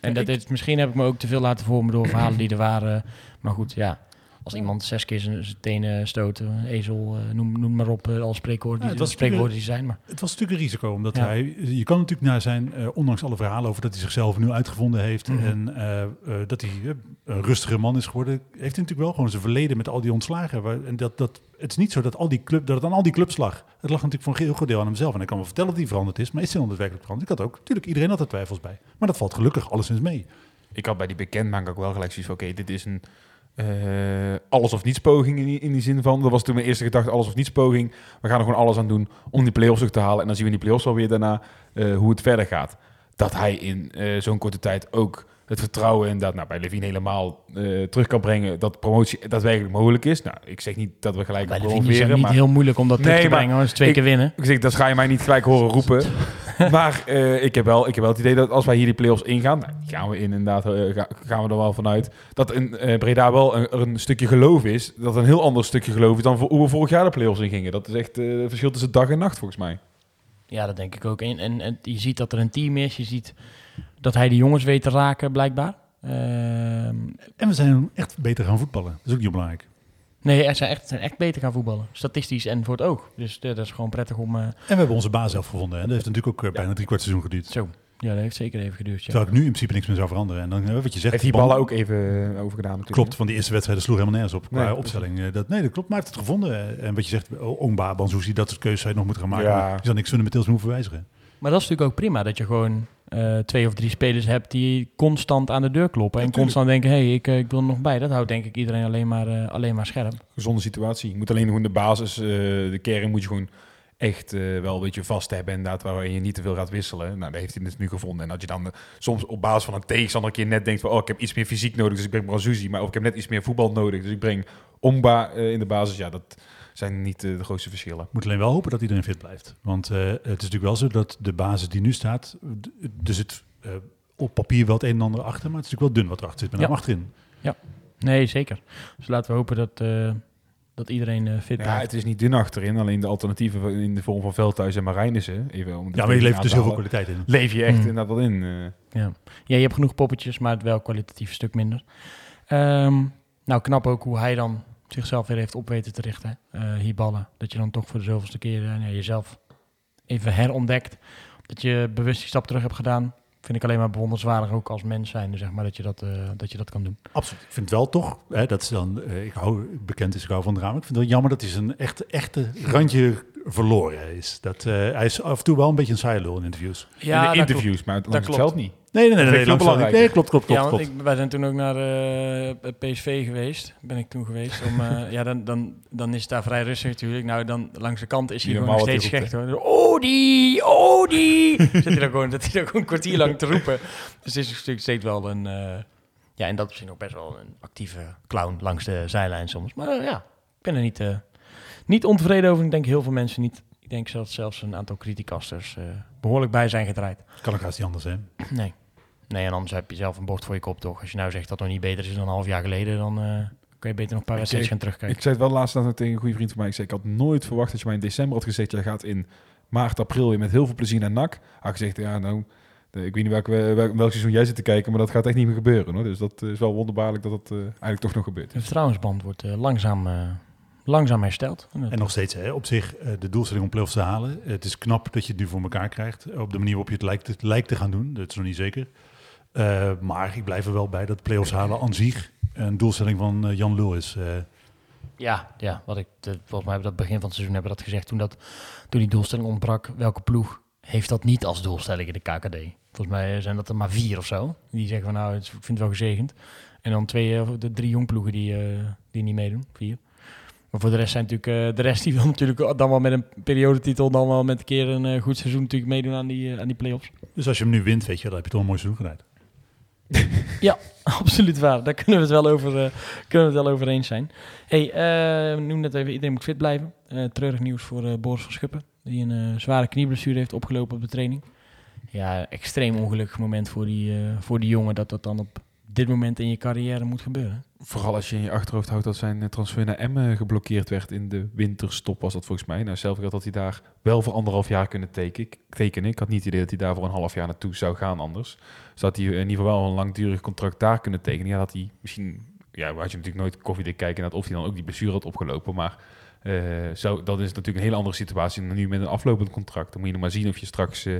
En dat is, misschien heb ik me ook te veel laten vormen door verhalen die er waren. Maar goed, ja. Als iemand zes keer zijn, tenen stoot, een ezel, eh, noem, noem maar op, eh, als spreekwoorden, Ja, die, het was spreekwoorden die zijn. Maar Het was natuurlijk een risico, omdat Ja. hij... Je kan natuurlijk naar zijn, eh, ondanks alle verhalen over dat hij zichzelf nu uitgevonden heeft... Mhm. en eh, eh, dat hij een rustige man is geworden... heeft hij natuurlijk wel gewoon zijn verleden met al die ontslagen. Waar- en dat, dat, het is niet zo dat, al die club, dat het aan al die clubs lag. Het lag natuurlijk voor een heel groot deel aan hemzelf. En ik kan wel vertellen dat hij veranderd is, maar is hij dan daadwerkelijk veranderd? Ik had ook, natuurlijk, iedereen had er twijfels bij. Maar dat valt gelukkig alleszins mee. Ik had bij die bekendmaking ook wel gelijk zoiets van... Oké, dit is een eh, alles of niets poging in die, in die zin van... Dat was toen mijn eerste gedachte, alles of niets poging. We gaan er gewoon alles aan doen om die play-offs ook te halen. En dan zien we in die play-offs wel weer daarna eh, hoe het verder gaat. Dat hij in eh, zo'n korte tijd ook het vertrouwen inderdaad... Nou, bij Levine helemaal terug kan brengen... dat promotie daadwerkelijk mogelijk is. Nou, ik zeg niet dat we gelijk bij promoveren, is het niet maar... heel moeilijk om dat terug te brengen. Ze twee ik- keer winnen. Ik zeg, dat ga je mij niet gelijk horen roepen. maar eh, ik, heb wel, ik heb wel het idee dat als wij hier die play-offs ingaan, nou, die gaan we in, inderdaad, eh, ga- gaan we er wel vanuit, dat in eh, Breda wel een, een stukje geloof is. Dat een heel ander stukje geloof is dan voor, hoe we vorig jaar de play-offs in gingen. Dat is echt eh, het verschil tussen dag en nacht volgens mij. Ja, dat denk ik ook. En, en, en je ziet dat er een team is. Je ziet dat hij de jongens weet te raken, blijkbaar. Ehm, En we zijn echt beter gaan voetballen. Dat is ook niet belangrijk. Nee, ze zijn echt, zijn echt beter gaan voetballen. Statistisch en voor het oog. Dus eh, dat is gewoon prettig om... eh, En we hebben onze baas zelf gevonden. En dat heeft natuurlijk ook eh, bijna drie kwart seizoen geduurd. zo. Ja, dat heeft zeker even geduurd. Ja. Terwijl ik nu in principe niks meer zou veranderen. En dan, wat je zegt... Heeft die ballen ook even overgedaan natuurlijk. Klopt, van die eerste wedstrijden sloeg helemaal nergens op qua Nee, opstelling. Eh, Dat, nee, dat klopt, maar hij heeft het gevonden. En wat je zegt, Ongba, Banzuzi, dat soort keuzes zou je nog moeten gaan maken. Ja. Je zal niks fundamenteels meer hoeven wijzigen. Maar dat is natuurlijk ook prima. Dat je gewoon eh, twee of drie spelers hebt die constant aan de deur kloppen. En constant denken, hé, hey, ik, eh, ik wil er nog bij. Dat houdt denk ik iedereen alleen maar, eh, alleen maar scherp. Gezonde situatie. Je moet alleen gewoon de basis, de kern moet je gewoon echt wel een beetje vast hebben. Inderdaad, waarin je niet te veel gaat wisselen. Nou, dat heeft hij dus nu gevonden. En dat je dan soms op basis van een tegenstander een keer net denkt van... oh, ik heb iets meer fysiek nodig, dus ik breng Brazuzi. Maar of ik heb net iets meer voetbal nodig, dus ik breng Omba in de basis. Ja, dat zijn niet eh, de grootste verschillen. Moet alleen wel hopen dat iedereen fit blijft. Want eh, het is natuurlijk wel zo dat de basis die nu staat... d- Er zit eh, op papier wel het een en ander achter, maar het is natuurlijk wel dun wat erachter zit. Met Ja. name achterin. Nee, zeker. Dus laten we hopen dat, eh, dat iedereen eh, fit Ja, blijft. het is niet dun achterin. Alleen de alternatieven van- in de vorm van Veldhuis en Marijnissen. Even om Ja, maar je levert dus heel veel kwaliteit in. Leef je echt Hmm. inderdaad wel in. eh. Ja. ja, je hebt genoeg poppetjes, maar het wel kwalitatief een stuk minder. Ehm, nou, knap ook hoe hij dan zichzelf weer heeft op weten te richten. eh hier ballen. Dat je dan toch voor de zoveelste keer eh, jezelf even herontdekt. Dat je bewust die stap terug hebt gedaan. Vind ik alleen maar bewonderenswaardig ook als mens zijn, zeg maar, dat je dat, eh, dat, je dat kan doen. Absoluut. Ik vind wel toch, hè, dat is dan, ik hou, bekend is ik hou van drama. Ik vind het wel jammer dat hij zijn echte, echte randje verloren is. Dat, eh, hij is af en toe wel een beetje een saai lul in interviews. in de interviews, maar het klopt. veld niet. Nee, nee, nee, Dat nee, vind ik nee, klopt, klopt, klopt. ja, klopt. ik, wij zijn toen ook naar eh, PSV geweest. Ben ik toen geweest. Om, eh, ja, dan, dan, dan is het daar vrij rustig natuurlijk. Nou, dan langs de kant is hij Niet gewoon nog steeds gecht hoor. Oh die, oh die. Zit hij dan gewoon, dat hij dan gewoon een kwartier lang te roepen. Dus het is natuurlijk steeds wel een, eh, ja, en dat is misschien ook best wel een actieve clown langs de zijlijn soms. Maar ja, ik ben er niet, niet ontevreden over. Ik denk heel veel mensen niet. Ik denk dat zelfs een aantal criticasters eh, behoorlijk bij zijn gedraaid. Kan ook haast niet anders, hè? Nee. Nee, en anders heb je zelf een bord voor je kop, toch? Als je nou zegt dat het nog niet beter is dan een half jaar geleden, dan eh, kun je beter nog een paar wedstrijden gaan terugkijken. Ik zei het wel laatst nog tegen een goede vriend van mij. Ik zei, ik had nooit verwacht dat je mij in december had gezegd... jij gaat in maart, april weer met heel veel plezier naar NAC. Had gezegd, ja, nou... Ik weet niet welke, welk, welk seizoen jij zit te kijken, maar dat gaat echt niet meer gebeuren. Hoor. Dus dat is wel wonderbaarlijk dat dat eh, eigenlijk toch nog gebeurt. De vertrouwensband wordt eh, langzaam, eh, langzaam herstelt. En nog steeds, hè, op zich, eh, de doelstelling om play-offs te halen. Het is knap dat je het nu voor elkaar krijgt. Op de manier waarop je het lijkt, het lijkt te gaan doen. Dat is nog niet zeker. Eh, maar ik blijf er wel bij dat play-offs halen aan zich een doelstelling van eh, Jan Lul is. Eh, Ja, ja wat ik, de, volgens mij hebben we dat begin van het seizoen hebben dat gezegd. Toen, dat, toen die doelstelling ontbrak, welke ploeg heeft dat niet als doelstelling in de KKD? Volgens mij zijn dat er maar vier of zo. Die zeggen van nou, ik vind het wel gezegend. En dan twee, eh, de drie jongploegen die, eh, die niet meedoen. Vier. Maar voor de rest zijn natuurlijk, eh, de rest die wil natuurlijk dan wel met een periodetitel, dan wel met een keer een eh, goed seizoen natuurlijk meedoen aan die, eh, aan die play-offs. dus als je hem nu wint, weet je, dan heb je toch een mooi seizoen gedaan. Absoluut waar. Daar kunnen we het wel over, kunnen we het wel over eens zijn. hey, we noemen net even, iedereen moet fit blijven. Eh treurig nieuws voor Boris van Schuppen, die een zware knieblessure heeft opgelopen op de training. Ja, extreem ongelukkig moment voor die, voor die jongen dat dat dan op dit moment in je carrière moet gebeuren. Vooral als je in je achterhoofd houdt dat zijn eh, transfer naar Emmen geblokkeerd werd in de winterstop, was dat volgens mij. Nou, zelf had hij daar wel voor anderhalf jaar kunnen teken- tekenen. Ik had niet het idee dat hij daar voor een half jaar naartoe zou gaan anders. Dus dat hij in ieder geval wel een langdurig contract daar kunnen tekenen. Ja, dat hij misschien, ja, had je natuurlijk nooit koffiedik kijken naar of hij dan ook die blessure had opgelopen. Maar eh, zo, dat is natuurlijk een hele andere situatie dan nu met een aflopend contract. Dan moet je nog maar zien of je straks eh,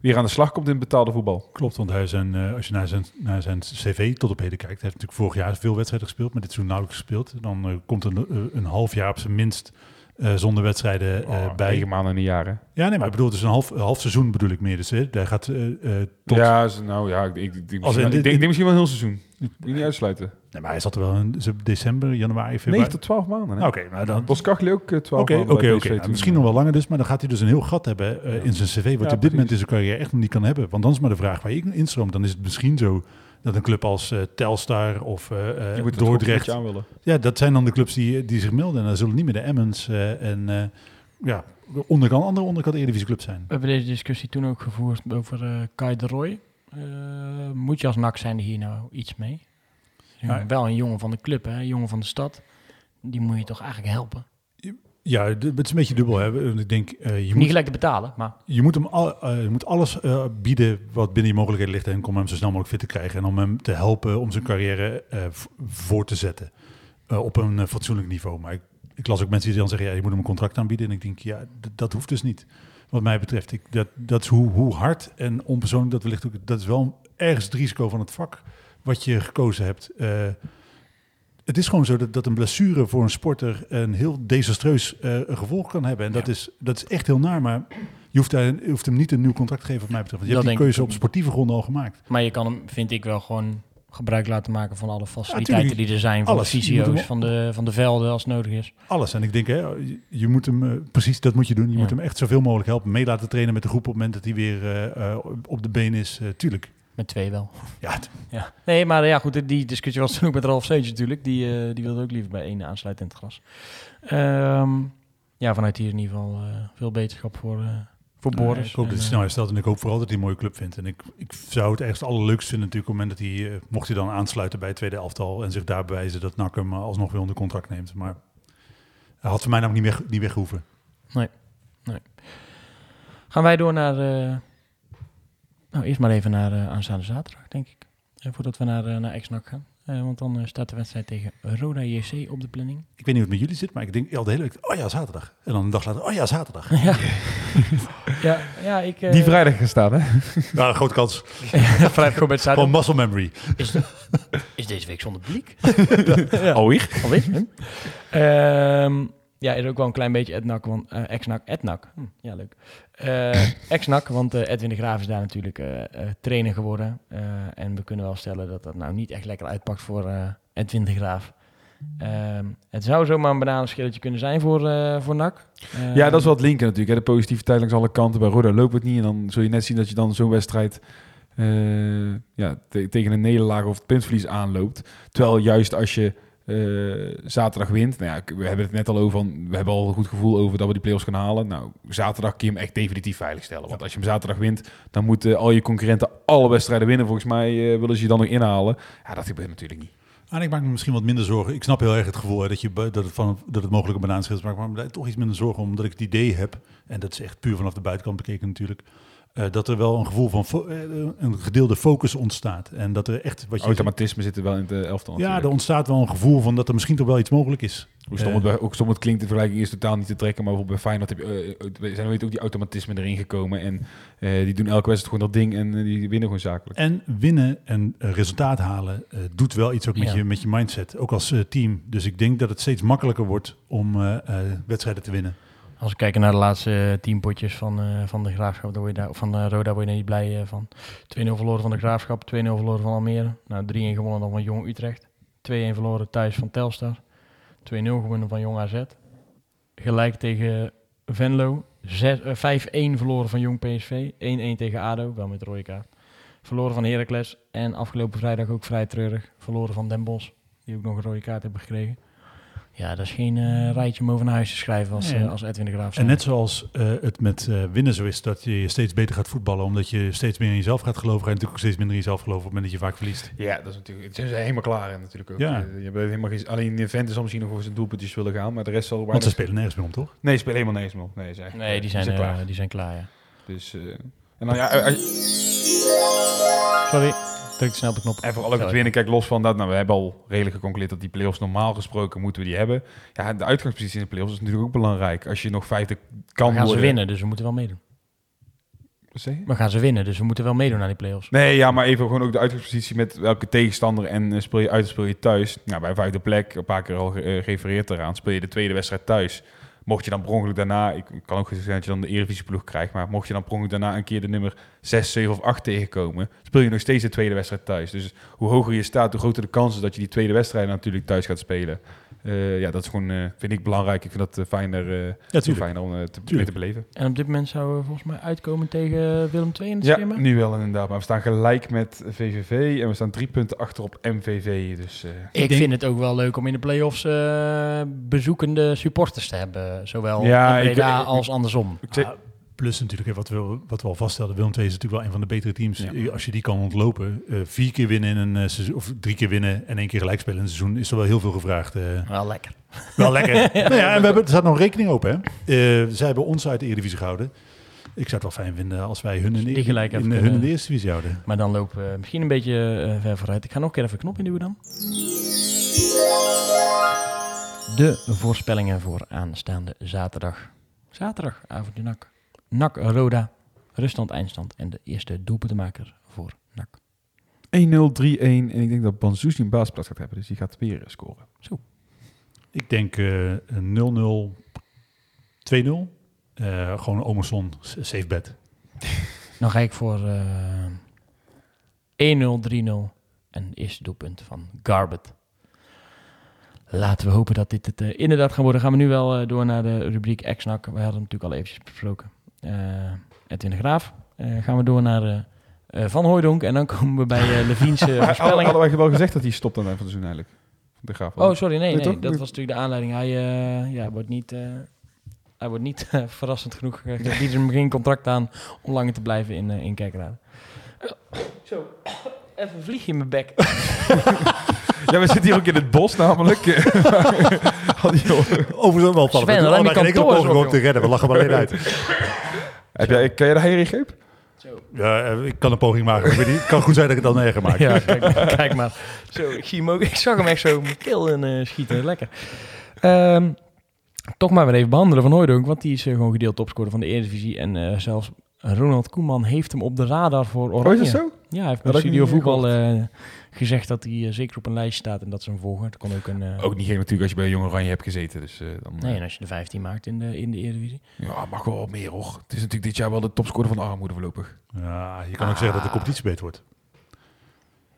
weer aan de slag komt in betaalde voetbal. Klopt, want hij zijn, eh, als je naar zijn, naar zijn cv tot op heden kijkt, hij heeft natuurlijk vorig jaar veel wedstrijden gespeeld, maar dit seizoen nauwelijks gespeeld. Dan eh, komt een, een half jaar op zijn minst eh, zonder wedstrijden eh, Oh, bij. Negen maanden in een jaar, hè? Ja, nee, maar ik bedoel, dus een half, half seizoen bedoel ik meer. Dus hè, hij gaat eh, eh, tot... Ja, nou ja, ik, ik, ik, ik, Als ik denk, ik denk misschien wel een heel seizoen. Je niet uitsluiten. Nee, maar hij zat er wel in december, januari, 9 februari. tot 12 maanden. Oké, maar dan... Bos Kachli ook eh, 12 Oké, maanden oké, Nou, toen. Misschien nog wel langer dus, maar dan gaat hij dus een heel gat hebben eh, in zijn cv, wat Ja, hij op dit moment in zijn carrière echt nog niet kan hebben. Want dan is maar de vraag waar je instroomt. Dan is het misschien zo dat een club als eh, Telstar of eh, eh, gewoon Dordrecht, aan ja, dat zijn dan de clubs die, die zich melden. En dan zullen niet meer de Emmens eh, en eh, ja, de onderkant, andere onderkant Eredivisie club zijn. We hebben deze discussie toen ook gevoerd over eh Kai de Roy. Eh, moet je als NAC zijn hier nou iets mee? Ja, Ja. wel een jongen van de club, hè? een jongen van de stad. Die moet je toch eigenlijk helpen? Ja, het is een beetje dubbel. Hè. Ik denk, eh, je, Niet moet, gelijk te betalen, maar je, moet hem al, eh, je moet alles eh, bieden wat binnen je mogelijkheden ligt. En om hem zo snel mogelijk fit te krijgen. En om hem te helpen om zijn carrière voor te zetten. op een fatsoenlijk niveau. Maar ik, ik las ook mensen die dan zeggen, ja, je moet hem een contract aanbieden. En ik denk, ja, dat hoeft dus niet. Wat mij betreft. Ik, dat, dat is hoe, hoe hard en onpersoonlijk dat wellicht ook... Dat is wel ergens het risico van het vak wat je gekozen hebt. Het is gewoon zo dat, dat een blessure voor een sporter een heel desastreus eh, gevolg kan hebben. En dat, is, dat is echt heel naar, maar je hoeft, daar, je hoeft hem niet een nieuw contract te geven, wat mij betreft. Want je Dat hebt die keuze op sportieve gronden al gemaakt. Maar je kan hem, vind ik wel gewoon gebruik laten maken van alle faciliteiten die er zijn. Van Alles. de fysio's, van de, van de velden als het nodig is. Alles. En ik denk, hè, je, moet hem, eh, precies dat moet je doen. Je Ja. moet hem echt zoveel mogelijk helpen. Mee laten trainen met de groep op het moment dat hij weer eh, op de been is. tuurlijk. Met twee wel. Ja, Ja. Nee, maar ja, goed, die discussie was toen ook met Ralf Seutje natuurlijk. Die, eh, die wilde ook liever bij één aansluiten in het gras. Ehm, ja, vanuit hier in ieder geval eh, veel beterschap voor, eh, voor Boris. ik hoop dat hij eh, snel herstelt. En ik hoop vooral dat hij een mooie club vindt. En ik, ik zou het echt allerleukst vinden natuurlijk op het moment dat hij, eh, mocht hij dan aansluiten bij het tweede elftal en zich daar bewijzen dat NAC hem eh, alsnog weer onder contract neemt. Maar hij had voor mij namelijk niet weg, niet weg hoeven. Gaan wij door naar... nou, eerst maar even naar eh, aanstaande zaterdag, denk ik. Eh, voordat we naar, eh, naar Exnak gaan. Eh, want dan staat de wedstrijd tegen Roda JC op de planning. Ik weet niet hoe het met jullie zit, maar ik denk al de hele week, oh ja, zaterdag. En dan een dag later, oh ja, zaterdag. ja. ja, ja, ik... Die vrijdag gestaan, hè? Nou, grote kans. Vrijdag gewoon met Gewoon zaterdag. muscle memory. Is, is deze week zonder publiek? Alweer? Alweer? Ehm, ja, is ook wel een klein beetje Ednak, want eh ex-nak, Ednak. Hm, ja, leuk. Eh ex-nak, want eh, Edwin de Graaf is daar natuurlijk trainer geworden. En we kunnen wel stellen dat dat nou niet echt lekker uitpakt voor Edwin de Graaf. Ehm, het zou zomaar een bananenschilletje kunnen zijn voor, eh voor NAC. Ehm, Ja, dat is wel het linken natuurlijk. Hè. De positiviteit langs alle kanten. Bij Roda loopt het niet. En dan zul je net zien dat je dan zo'n wedstrijd ja, te- tegen een nederlaag of het puntverlies aanloopt. Terwijl juist als je eh, zaterdag wint. Nou ja, we hebben het net al over. Van, we hebben al een goed gevoel over dat we die play-offs gaan halen. Nou, zaterdag kun je hem echt definitief veiligstellen. Want als je hem zaterdag wint, dan moeten al je concurrenten alle wedstrijden winnen. Volgens mij eh, willen ze je dan nog inhalen. Ja, dat gebeurt natuurlijk niet. En ik maak me misschien wat minder zorgen. Ik snap heel erg het gevoel hè, dat, je, dat, het van, dat het mogelijk een banaanschild is. Maar ik maak me toch iets minder zorgen omdat ik het idee heb. En dat is echt puur vanaf de buitenkant bekeken natuurlijk. Eh, dat er wel een gevoel van fo- eh, een gedeelde focus ontstaat. En dat er echt wat je. Automatisme zit er wel in het eh, elftal ja, er ontstaat wel een gevoel van dat er misschien toch wel iets mogelijk is. Hoe stom, Eh, het, bij- ook stom het klinkt, de vergelijking is totaal niet te trekken. Maar bijvoorbeeld bij Feyenoord heb je, eh, eh, zijn weet ook die automatismen erin gekomen. En eh, die doen elke wedstrijd gewoon dat ding en eh, die winnen gewoon zakelijk. En winnen en eh, resultaat halen eh, doet wel iets ook met, Ja. je, met je mindset, ook als eh, team. Dus ik denk dat het steeds makkelijker wordt om eh, eh, wedstrijden te winnen. Als we kijken naar de laatste eh, tien potjes van, eh, van de Graafschap, dan word je daar, van eh, Roda, word je niet blij van. 2-0 verloren van de Graafschap, 2-0 verloren van Almere. Nou, 3-1 gewonnen van Jong Utrecht. 2-1 verloren thuis van Telstar. 2-0 gewonnen van Jong AZ. Gelijk tegen Venlo. Zes- eh, 5-1 verloren van Jong PSV. 1-1 tegen ADO, wel met rode kaart. Verloren van Heracles. En afgelopen vrijdag ook vrij treurig. Verloren van Den Bosch, die ook nog een rode kaart hebben gekregen. Ja, dat is geen eh, rijtje om over naar huis te schrijven als, Nee. eh, als Edwin de Graaf. En net zoals eh, het met eh, winnen zo is, dat je steeds beter gaat voetballen, omdat je steeds meer in jezelf gaat geloven. En natuurlijk ook steeds minder in jezelf geloven op het moment dat je vaak verliest. Ja, dat is natuurlijk. Het zijn ze helemaal klaar en natuurlijk ook. Ja. Je bent helemaal geen, alleen de Venten zal misschien nog voor zijn doelpuntjes willen gaan, maar de rest zal. Want ze spelen nergens meer om, toch? Nee, ze spelen helemaal niks meer op. Nee, ze Nee, die zijn, eh, klaar. die zijn klaar, ja. Dus, eh, en dan ja, Sorry, druk snel op de knop. En vooral ook het winnen. Kijk, los van dat, nou, we hebben al redelijk geconcludeerd dat die play-offs normaal gesproken moeten we die hebben. Ja, de uitgangspositie in de play-offs is natuurlijk ook belangrijk. Als je nog vijfde kan We gaan ze winnen, dus we moeten wel meedoen. Wat zeg je? We gaan ze winnen, dus we moeten wel meedoen aan die play-offs. Nee, ja, maar even gewoon ook de uitgangspositie met welke tegenstander en eh, speel je uit of speel je thuis. Nou, bij vijfde plek, een paar keer al eh, gerefereerd eraan, speel je de tweede wedstrijd thuis. Mocht je dan per ongeluk daarna, ik kan ook zijn dat je dan de Eredivisie-ploeg krijgt, maar mocht je dan per ongeluk daarna een keer de nummer 6, 7 of 8 tegenkomen, speel je nog steeds de tweede wedstrijd thuis. Dus hoe hoger je staat, hoe groter de kans is dat je die tweede wedstrijd natuurlijk thuis gaat spelen. Eh, ja, dat is gewoon, eh, vind ik belangrijk. Ik vind dat eh, fijner, eh, tuurlijk. fijner om te, mee te beleven. En op dit moment zouden we volgens mij uitkomen tegen Willem II in het Ja, schema. nu wel inderdaad. Maar we staan gelijk met VVV en we staan drie punten achter op MVV. Dus eh, Ik denk- vind het ook wel leuk om in de play-offs eh, bezoekende supporters te hebben. Zowel Ja, in Breda ik- ik- als andersom. ik Ah, plus natuurlijk, wat we, wat we al vaststelden, Willem II is natuurlijk wel een van de betere teams. Ja. Eh, Als je die kan ontlopen, eh, vier keer winnen in een eh, seizoen, of drie keer winnen en één keer gelijk spelen in een seizoen, is er wel heel veel gevraagd. Wel lekker. Wel lekker. nou ja, en we hebben, er staat nog rekening open. Hè? Zij hebben ons uit de Eredivisie gehouden. Ik zou het wel fijn vinden als wij hun in de, Die gelijk in, even hun in de Eerste Divisie houden. Maar dan lopen we misschien een beetje ver vooruit. Ik ga nog een keer even een knop induwen dan. De voorspellingen voor aanstaande zaterdag. Zaterdagavond in NAC. NAC Roda. Ruststand, eindstand en de eerste doelpuntenmaker voor NAC. 1-0, 3-1 en ik denk dat Banzuzi een baasplaats gaat hebben. Dus die gaat weer eh, scoren. Ik denk eh, een 0-0, 2-0. Eh, gewoon Omerson, safe bet. Dan ga ik voor eh 1-0, 3-0 en eerste doelpunt van Garbet. Laten we hopen dat dit het eh, inderdaad gaat worden. Gaan we nu wel eh, door naar de rubriek X-NAC. We hadden het natuurlijk al eventjes besproken. Eh Edwin de Graaf. Eh, gaan we door naar eh, eh, Van Hooijdonk. En dan komen we bij uh, Levien's eh, Hadden wij wel gezegd dat hij stopt aan het eind van het seizoen eigenlijk? De graaf. Oh, sorry. Nee, Nee, nee, dat was natuurlijk de aanleiding. Hij eh, ja, wordt niet, eh, hij wordt niet verrassend genoeg. Uh, bieden hem geen contract aan om langer te blijven in, eh in Kerkrade. Zo, even een vliegje in mijn bek. Ja, we zitten hier ook in het bos namelijk. Had je al- Overigens wel Sven, vallen. We doen ruim allebei je geen enkele kantoor poging om op, te redden. We lachen maar alleen uit. Heb jij, kan jij de heiligreep? Ja, eh, ik kan een poging maken. Ik weet niet, het kan goed zijn dat ik het dan erger maak. Ja, kijk, maar, kijk maar. Zo, ik, zie hem ook, ik zag hem echt zo mijn keel in eh, schieten. Lekker. Ehm, toch maar weer even behandelen van Hooydonk, want die is eh, gewoon gedeeld topscorer van de Eredivisie. En zelfs Ronald Koeman heeft hem op de radar voor Oranje. Oh, is dat zo? Ja, hij heeft bij Studio Voetbal gezegd dat hij eh, zeker op een lijst staat en dat ze hem volgen. Het kon ook een... eh, Ook niet gek natuurlijk als je bij Jong Oranje hebt gezeten. Dus, eh, dan, Nee, en als je de 15 maakt in de, in de Eredivisie. Ja, mag wel wat meer hoor. Het is natuurlijk dit jaar wel de topscorer van de armoede voorlopig. Ja, je kan ook zeggen dat de competitie beter wordt.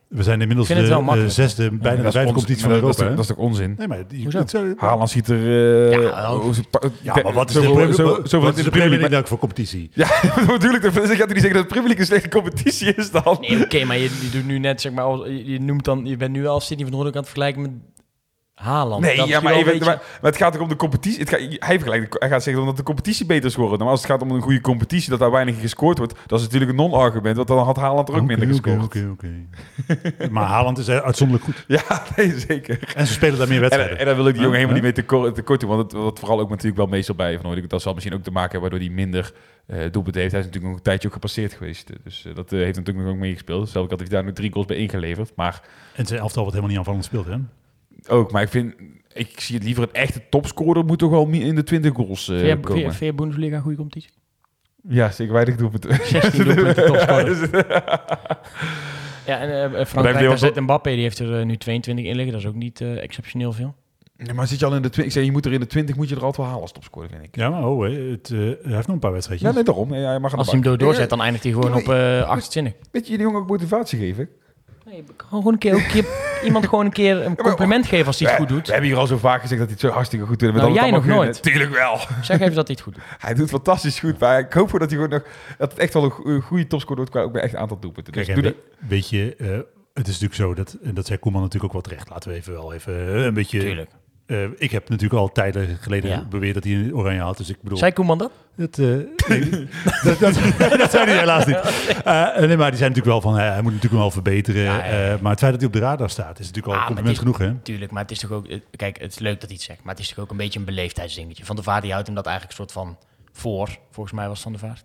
We zijn inmiddels de eh, zesde, bijna de vijfde competitie van Europa. Dat, is toch- onzin? Nee, maar die, Hoezo? het zou- Haaland ziet er... eh, Ja, oh, ja, maar wat is de Premier- League. League voor competitie? Ja, natuurlijk. Dan gaat hij niet zeggen dat de Premier League een slechte competitie is dan. Nee, oké, maar je, je doet nu net, zeg maar, als- je, je noemt dan, je bent nu al Sidney van Hoornik aan het vergelijken met Haaland. Nee, dat ja, maar, even, beetje- maar, maar het gaat ook om de competitie. Het gaat, hij, vergelijkt, hij gaat zeggen omdat de competitie beter scoort. Maar als het gaat om een goede competitie, dat daar weinig gescoord wordt, dat is natuurlijk een non-argument. Want dan had Haaland er ook minder oké, gescoord. Oké, oké. maar Haaland is uitzonderlijk goed. Ja, nee, zeker. En ze spelen daar meer En, wedstrijden. en daar wil ik die jongen helemaal ja. niet mee tekort, tekort doen. Want het wat vooral ook natuurlijk wel meestal bij Van. Dat zal misschien ook te maken hebben waardoor hij minder eh doelpunten heeft. Hij is natuurlijk nog een tijdje ook gepasseerd geweest. Dus eh, dat eh, heeft natuurlijk nog ook meegespeeld. Zelf had hij daar nu drie goals bij ingeleverd. Maar En zijn elftal wat helemaal niet aanvallend speelt, hè? Ook, maar ik vind... Ik zie het liever een echte topscorer moet toch wel in de 20 goals eh, Vind je- komen. vind je- vind je Bundesliga een goede competitie? Ja, zeker weinig doelpunten. 16 doelpunten topscorer. Ja, en eh, heeft Frankrijk, daar zit Mbappé, die heeft er eh, nu 22 in liggen. Dat is ook niet eh, exceptioneel veel. Nee, maar zit je al in de 20? Ik zeg, je moet er in de 20 moet je er altijd wel halen als topscorer, vind ik. Ja, maar oh, hè, het, eh, hij heeft nog een paar wedstrijdjes. Ja, nee, daarom. Ja, hij mag Als hij hem doorzet, dan eindigt hij gewoon Ja, op eh 28. Weet je, die jongen ook motivatie geven? Nee, gewoon een keer, ook een keer iemand gewoon een keer een compliment geven als hij het goed We doet. hebben hier al zo vaak gezegd dat hij het zo hartstikke goed doet. we Nou, dan jij het allemaal nog gunnen. Tuurlijk wel. Zeg even dat hij het goed doet. Hij doet fantastisch goed. Maar ik hoop dat hij gewoon nog... Dat het echt wel een go- goede topscorer wordt qua ook bij echt een aantal doelpunten. Dus Kijk, en doe we- weet je, eh, het is natuurlijk zo, dat, en dat zei Koeman natuurlijk ook wel terecht. Laten we even wel even eh, een beetje... Tuurlijk. Eh, ik heb natuurlijk al tijden geleden Ja. beweerd dat hij een oranje had. Dus ik bedoel... Zei Koeman dat? Dat, nee, dat, dat, dat zei hij helaas niet. Eh, nee, maar die zijn natuurlijk wel van, hij moet natuurlijk wel verbeteren. Ja, ja, ja. maar het feit dat hij op de radar staat, is natuurlijk al Ah, maar compliment is- genoeg, hè? Tuurlijk, maar het is toch ook... Kijk, het is leuk dat hij het zegt, maar het is toch ook een beetje een beleefdheidsdingetje. Van de Vaart die houdt hem dat eigenlijk een soort van voor. Volgens mij was Van de Vaart.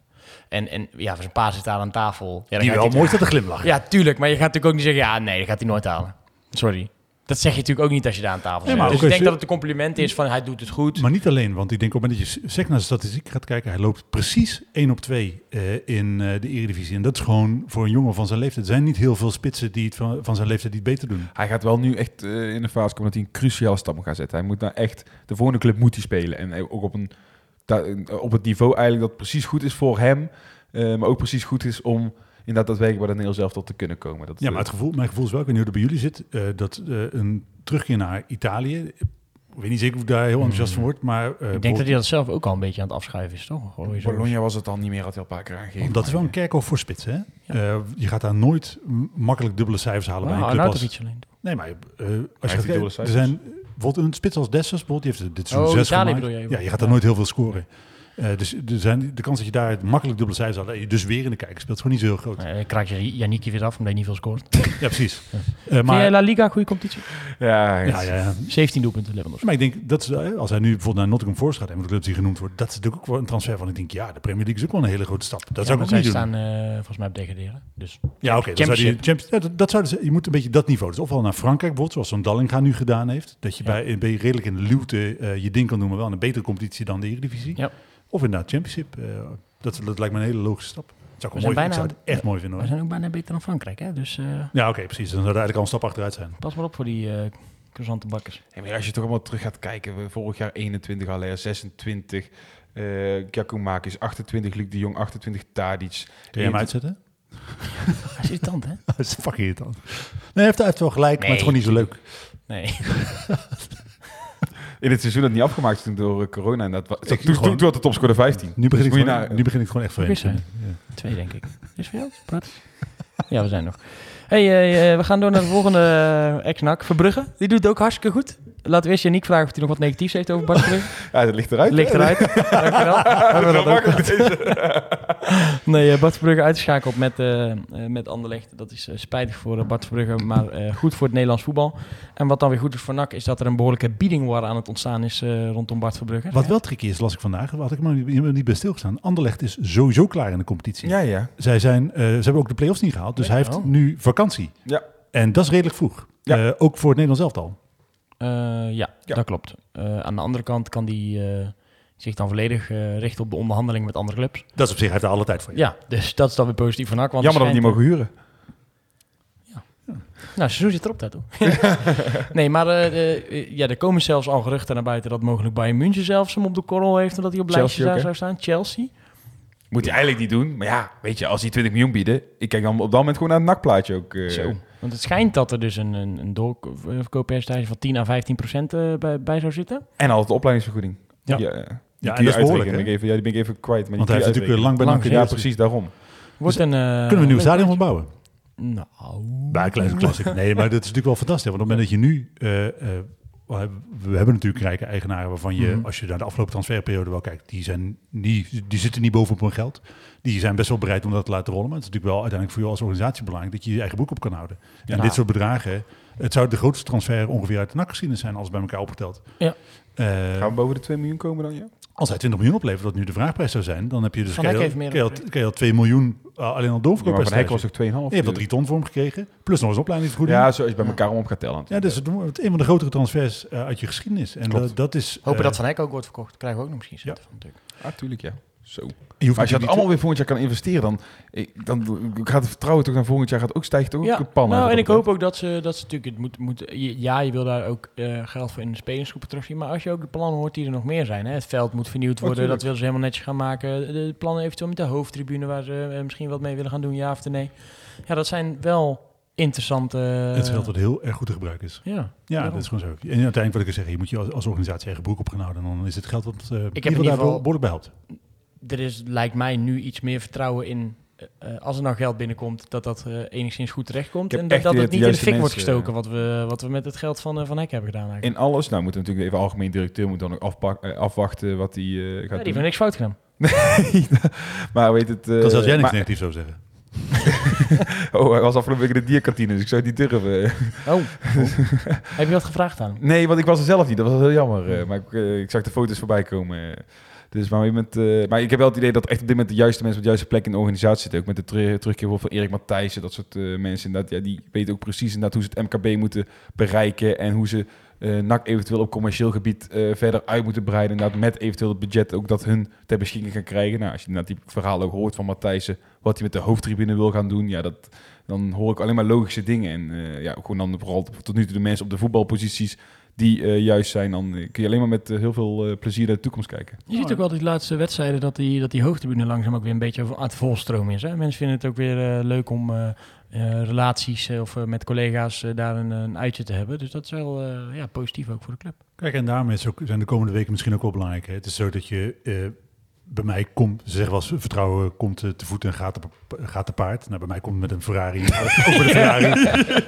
En, en ja, voor zijn pa zit daar aan tafel. Ja, dan Die wel mooi staat te glimlachen. Ja, tuurlijk. Maar je gaat natuurlijk ook niet zeggen, ja, nee, dat gaat hij nooit halen. Sorry. Dat zeg je natuurlijk ook niet als je daar aan tafel zit. dus ik denk je- dat het een compliment is van hij doet het goed. Maar niet alleen, want ik denk op het moment dat je sec naar de statistiek gaat kijken, hij loopt precies 1 op 2 eh, in eh, de Eredivisie. En dat is gewoon voor een jongen van zijn leeftijd. Er zijn niet heel veel spitsen die het van, van zijn leeftijd niet beter doen. Hij gaat wel nu echt eh, in de fase komen dat hij een cruciale stap moet gaan zetten. Hij moet nou echt... De volgende club moet hij spelen. En ook op, een, da- op het niveau eigenlijk dat precies goed is voor hem. eh, maar ook precies goed is om inderdaad daadwerkelijk bij de Nederlands elftal te kunnen komen. Dat, Ja, maar het gevoel, mijn gevoel is wel, ik weet niet hoe het bij jullie zit, eh, dat eh, een terugkeer naar Italië, ik weet niet zeker of ik daar heel enthousiast van word, maar... eh, ik denk dat hij dat zelf ook al een beetje aan het afschuiven is, toch? Bologna was het al niet meer, had hij al een paar keer aangegeven. dat is wel een kerkhof voor spitsen, hè? Eh, je gaat daar nooit makkelijk dubbele cijfers halen bij Nou, een club als... Arnautovic alleen. Nee, maar eh, als je gaat er cijfers? zijn bijvoorbeeld een spits als Dessers, bijvoorbeeld, die heeft dit seizoen Oh, zes Italië gemaakt. bedoel je? Ja, je gaat daar nooit heel veel scoren. Eh, dus er zijn, de kans dat je daar makkelijk dubbele cijfers en je dus weer in de kijker speelt, is gewoon niet zo heel groot. Uh, krijg je Yannick weer af, omdat hij niet veel scoort. Ja, precies. Eh, Vind maar, jij La Liga een goede competitie? Ja, ja, ja, ja. 17 doelpunten, Lewandowski. Maar ik denk, dat is, eh, als hij nu bijvoorbeeld naar Nottingham Forest gaat, en de clubs die genoemd wordt, dat is natuurlijk ook wel een transfer van, ik denk, ja, de Premier League is ook wel een hele grote stap. Dat Ja, zou ik ook niet zij doen. staan eh, volgens mij op degraderen. Dus Ja, oké. zou Championship. Champions- ja, dat, ze, je moet een beetje dat niveau. Dus ofwel naar Frankrijk bijvoorbeeld, zoals zo'n Dallinga nu gedaan heeft. Dat je Ja. bij, bij redelijk in de luwte eh, je ding kan doen, maar wel een betere competitie dan de Eredivisie. Ja. Of inderdaad Championship. eh, dat, dat lijkt me een hele logische stap. Dat zou ik, We mooi, ik bijna- zou het echt mooi vinden we hoor. zijn ook bijna beter dan Frankrijk, hè? Dus eh, Ja, oké, precies. Dan zou er eigenlijk al een stap achteruit zijn. pas maar op voor die eh croissante bakkers. Ja, maar als je toch allemaal terug gaat kijken, we- vorig jaar 21 Haller, 26, eh Giacomakis, 28 Luc de Jong, 28 Tadic. Kun je hem uitzetten? Hij is irritant, hè? Dat is fucking irritant. Nee, hij heeft, hij heeft wel gelijk, maar het is gewoon niet zo leuk. Nee. In het seizoen dat niet afgemaakt is toen door eh, corona. En dat, wa- Ik toen, had de topscorer 15. Nu begin, ik Moet je gewoon, naar- nu begin ik het gewoon echt vreemd. Ja. Twee, denk ik. Is voor jou? Praat. Ja, we zijn nog. Hey, eh, eh, we gaan door naar de volgende uh, ex-nak. Verbrugge. Die doet het ook hartstikke goed. Laten we eerst Janiek vragen of hij nog wat negatiefs heeft over Bart Verbrugge. Ja, dat ligt eruit. Ligt eruit. Dankjewel. Dat ook. Nee, eh, Bart Verbrugge uitgeschakeld met, eh, eh, met Anderlecht. Dat is eh, spijtig voor eh, Bart Verbrugge, maar eh, goed voor het Nederlands voetbal. En wat dan weer goed is voor NAC, is dat er een behoorlijke biedingwar aan het ontstaan is eh, rondom Bart Verbrugge. Wat wel tricky is, las ik vandaag, had ik maar niet, niet bij stilgestaan. Anderlecht is sowieso klaar in de competitie. Ja, ja. Zij zijn, eh, ze hebben ook de play-offs niet gehaald, dus hij heeft Oh. nu vakantie. Ja. En dat is redelijk vroeg. Ja. Eh, ook voor het Nederlands elftal. Eh, ja, Ja. dat klopt. Eh, aan de andere kant kan die eh, zich dan volledig eh, richten op de onderhandeling met andere clubs. Dat is op zich, hij heeft er alle tijd voor. Ja, dus dat is dan weer positief voor NAC. Want Jammer dat we niet mogen huren. Nou, seizoen zit erop, dat toch? nee, maar eh, eh, ja, er komen zelfs al geruchten naar buiten dat mogelijk Bayern München zelfs hem op de korrel heeft en dat hij op lijstje daar zou staan. Chelsea. Moet hij eigenlijk niet doen. Maar ja, weet je, als die 20 miljoen bieden... Ik kijk dan op dat moment gewoon naar het nakplaatje ook. eh. Zo. Want het schijnt dat er dus een, een, een doorverkooppercentage van 10 à 15 procent eh, bij, bij zou zitten. En altijd de opleidingsvergoeding. Ja. Die, eh, die Ja, en je dat is behoorlijk, ik even, ja, die ben ik even kwijt. Maar Want hij heeft je natuurlijk lang bij Lang. Ja, precies, daarom. Wordt een, eh, Kunnen we een nieuw stadion plaatje. van bouwen? Nou. Bij een kleine klassiek. Nee, maar dat is natuurlijk wel fantastisch. Want op het moment dat je nu eh, eh, we hebben, we hebben natuurlijk rijke eigenaren waarvan je, Mhm. als je naar de afgelopen transferperiode wel kijkt, die, zijn niet, die zitten niet bovenop hun geld. Die zijn best wel bereid om dat te laten rollen. Maar het is natuurlijk wel uiteindelijk voor jou als organisatie belangrijk dat je je eigen boek op kan houden. En Ja. dit soort bedragen, het zou de grootste transfer ongeveer uit de nakgeschiedenis zijn als het bij elkaar opgeteld. Ja. Eh, Gaan we boven de 2 miljoen komen dan, ja? Als hij 20 miljoen oplevert, wat nu de vraagprijs zou zijn, dan heb je dus al- al- al 2 miljoen uh, alleen al Ja, maar doorverkoop. van Hek was ook 2,5. je hebt al dus- 3 ton voor hem gekregen, plus nog eens opleidingsvergoeding. Ja, zo als je bij elkaar om op gaat tellen. Ja, dus het het een van de grotere transfers eh, uit je geschiedenis. En Klopt. dat, dat is... Hopen eh, dat Van Hek ook wordt verkocht. Krijgen we ook nog misschien Ja. natuurlijk. Ah, tuurlijk, ja. Zo. je hoeft als je dat allemaal weer volgend jaar kan investeren, dan, ik- dan gaat het vertrouwen toch naar volgend jaar gaat ook stijgt ook pannen. nou, en ik Dat- hoop ook dat ze, dat ze natuurlijk, het moet, moet, ja, je wil daar ook eh, geld voor in de spelersgroepen terugzien, maar als je ook de plannen hoort die er nog meer zijn, hè, het veld moet vernieuwd worden, tuurlijk. dat willen ze helemaal netjes gaan maken, de, de plannen eventueel met de hoofdtribune waar ze eh, misschien wat mee willen gaan doen, ja of nee. Ja, dat zijn wel interessante... Het is geld wat heel erg goed te gebruiken is. Ja, Ja, daarom. dat is gewoon zo. En uiteindelijk wat ik zeg, je moet je als, als organisatie eigen broek op gaan houden. En dan is het geld wat uh, Ik heb in ieder geval- behoorlijk bij helpt. Er is, lijkt mij nu iets meer vertrouwen in, eh, eh, als er nou geld binnenkomt, dat dat eh, enigszins goed terechtkomt. En dat, dat het niet in de fik wordt gestoken, wat we, wat we met het geld van, van Hek hebben gedaan eigenlijk. In alles, nou moeten we natuurlijk even algemeen directeur moet dan ook afpak, afwachten wat hij eh, gaat Ja, die heeft doen. niks fout gedaan. maar weet het... eh, kan zelfs jij niks negatiefs over zeggen. Oh, hij was afgelopen week in de dierkantine, dus ik zou het niet durven. Oh, heb je wat gevraagd aan hem? Nee, want ik was er zelf niet. Dat was heel jammer. eh, maar ik, ik zag de foto's voorbij komen. Dus maar, moment, eh, maar ik heb wel het idee dat echt op dit moment de juiste mensen op de juiste plek in de organisatie zitten. Ook met de ter- terugkeer van Erik Matthijssen, dat soort eh, mensen. Inderdaad, ja, die weten ook precies inderdaad hoe ze het MKB moeten bereiken. En hoe ze eh NAC eventueel op commercieel gebied verder uit moeten breiden. Inderdaad, met eventueel het budget ook dat hun ter beschikking gaan krijgen. Nou, als je inderdaad die verhaal ook hoort van Matthijssen, wat hij met de hoofdtribune wil gaan doen. Ja, dat, dan hoor ik alleen maar logische dingen. En ja, gewoon dan vooral tot nu toe de mensen op de voetbalposities die eh, juist zijn, dan kun je alleen maar met eh, heel veel eh, plezier naar de toekomst kijken. Je ziet ook wel die laatste wedstrijden dat die, dat die hoogtribune langzaam ook weer een beetje aan het volstromen is. Hè? Mensen vinden het ook weer eh, leuk om relaties of met collega's daar een, een uitje te hebben. Dus dat is wel eh, ja, positief ook voor de club. Kijk, en daarmee is ook, zijn de komende weken misschien ook wel belangrijk. Hè? Het is zo dat je eh, bij mij komt, ze zeggen wel eens, vertrouwen komt eh, te voet en gaat te, gaat te paard. Nou, bij mij komt het met een Ferrari, met een Ferrari.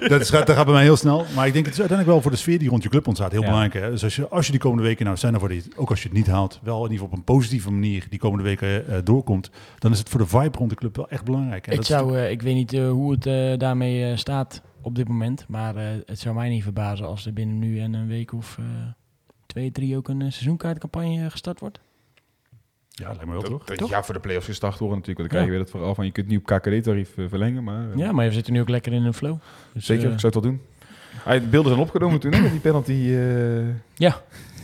dat, is, dat gaat bij mij heel snel. Maar ik denk, het is uiteindelijk wel voor de sfeer die rond je club ontstaat heel Ja. belangrijk. Hè? Dus als je, als je die komende weken, nou zijn er voor die, ook als je het niet haalt, wel in ieder geval op een positieve manier die komende weken eh, doorkomt, dan is het voor de vibe rond de club wel echt belangrijk. Ik, dat zou, eh, ik weet niet hoe het daarmee staat op dit moment. Maar het zou mij niet verbazen als er binnen nu en een week of twee, drie ook een seizoenkaartcampagne gestart wordt. Ja, lijkt me wel toch? Dat, ja, voor de play-offs gestart worden natuurlijk. Want dan Ja. krijg je weer het verhaal van je kunt niet op KKD-tarief eh, verlengen. Maar eh, Ja, maar we zitten nu ook lekker in een flow. Dus, zeker, eh, ik zou het wel doen. Hij, de beelden zijn opgenomen toen, hè, die penalty. eh, Ja,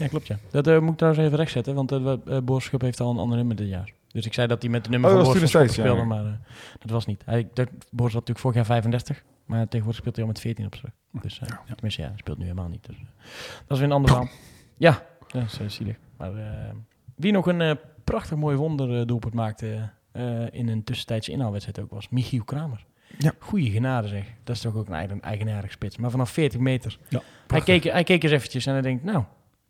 klopt ja. Dat eh, moet ik trouwens even rechtzetten, want uh, Boorschap heeft al een ander nummer dit jaar. Dus ik zei dat hij met de nummer Oh, van dat was Boorschap toen destijds, speelde, maar eh, dat was niet. Hij, dat, Boors had natuurlijk vorig jaar 35, maar tegenwoordig speelt hij al met 14 op rug. Dus eh, tenminste, ja, hij speelt nu helemaal niet. Dus, dat is weer een ander verhaal. Ja, dat is uh, zielig. Maar uh, wie nog een uh, prachtig mooi wonderdoelpunt maakte uh, in een tussentijdse inhaalwedstrijd ook was Michiel Kramer. Ja. Goeie genade zeg. Dat is toch ook een eigen, eigenaardig spits. Maar vanaf 40 meter. Ja, hij, keek, hij keek eens eventjes en hij denkt, nou,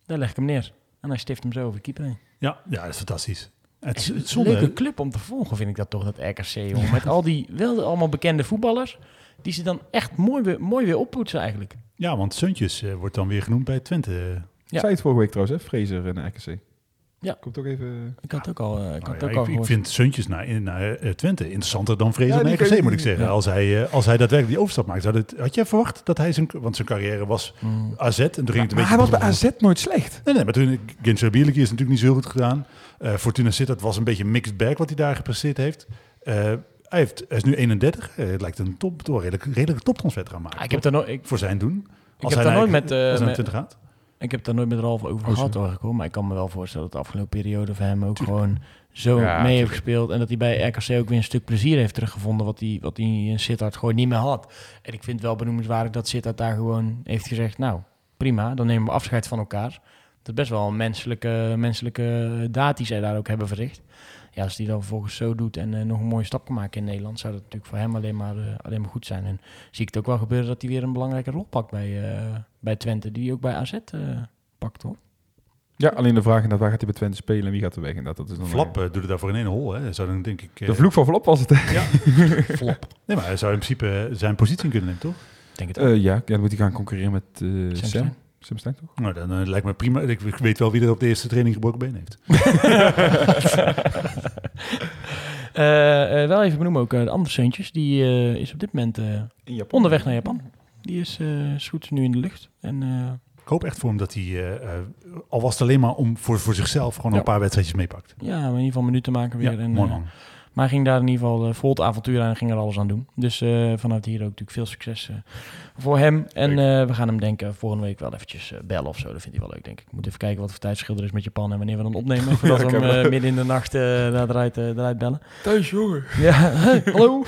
daar leg ik hem neer. En hij stift hem zo over de keeper heen. Ja, ja, dat is fantastisch. Het is een zonde, leuke club om te volgen, vind ik dat toch, dat RKC. Jongen. Met al die wel allemaal bekende voetballers, die ze dan echt mooi weer, mooi weer oppoetsen eigenlijk. Ja, want Suntjes uh, wordt dan weer genoemd bij Twente. Ja. Zei het vorige week trouwens, hè? Fraser en RKC. Ja. Komt ook even... Ik had ook al, uh, ik, nou, had ja, ook ik, al ik vind Suntjes naar, naar uh, Twente interessanter dan Fraser Ja, naar RKC, moet ik zeggen. ja. Als, hij, uh, als hij daadwerkelijk die overstap maakt. Zou had jij verwacht dat hij zijn... Want zijn carrière was Mm. AZ en toen ging het een Maar beetje... hij was bij AZ nooit slecht. Nee, nee, maar toen... Genscher Bierlijk is natuurlijk niet zo goed gedaan. Uh, Fortuna Sittard was een beetje een mixed bag wat hij daar gepresteerd heeft. Uh, hij, heeft, hij is nu 31. Uh, het lijkt een top, toch, redelijk, redelijke toptransfer te gaan maken. Ah, ik heb daar nooit... Ik, voor zijn doen. Ik heb daar nooit met... als hij met naar 20 gaat. Ik heb daar nooit met Ralf over Oh, gehad, hoor, maar ik kan me wel voorstellen dat de afgelopen periode voor hem ook gewoon zo Ja, mee tuurlijk. heeft gespeeld. En dat hij bij RKC ook weer een stuk plezier heeft teruggevonden wat hij, wat hij in Sittard gewoon niet meer had. En ik vind het wel benoemenswaardig dat Sittard daar gewoon heeft gezegd, nou prima, dan nemen we afscheid van elkaar. Dat is best wel een menselijke, menselijke daad die zij daar ook hebben verricht. Ja, als die dan vervolgens zo doet en eh, nog een mooie stap kan maken in Nederland, zou dat natuurlijk voor hem alleen maar, eh, alleen maar goed zijn. En zie ik het ook wel gebeuren dat hij weer een belangrijke rol pakt bij, eh, bij Twente, die hij ook bij AZ eh, pakt hoor. Ja, alleen de vraag inderdaad, waar gaat hij bij Twente spelen en wie gaat er weg? Inderdaad, dat is dan Flap uh, doet het daarvoor in één hol. Hè. Zou dan denk ik... Uh, De vloek van Flop was het. hè? Ja, Flap. Nee, maar hij zou in principe zijn positie kunnen nemen, toch? Ik denk het ook. Uh, ja, ja, dan moet hij gaan concurreren met uh, Sam Sam. Stein. Stank toch? Nou, dan eh, lijkt me prima. Ik, ik weet wel wie er op de eerste training gebroken been heeft. Eh, eh, wel even benoemen ook eh, de andere zoontjes. Die eh, is op dit moment eh, In Japan. onderweg naar Japan. Die is eh zoet nu in de lucht. En eh, Ik hoop echt voor hem dat hij, eh, al was het alleen maar om voor, voor zichzelf, gewoon Ja. een paar wedstrijdjes meepakt. ja, in ieder geval minuten maken weer. Ja, en, mooi man. Maar hij ging daar in ieder geval eh, vol het avontuur aan en ging er alles aan doen. Dus eh, vanuit hier ook natuurlijk veel succes eh, voor hem. En eh, we gaan hem denken volgende week wel eventjes bellen of zo. Dat vindt hij wel leuk, denk ik. Ik moet even kijken wat voor tijdverschil er is met Japan en wanneer we dan opnemen. Voordat Ja, we hem midden in de nacht eh eruit, eh, eruit bellen. Thuis, jongen. Ja, hey, hallo.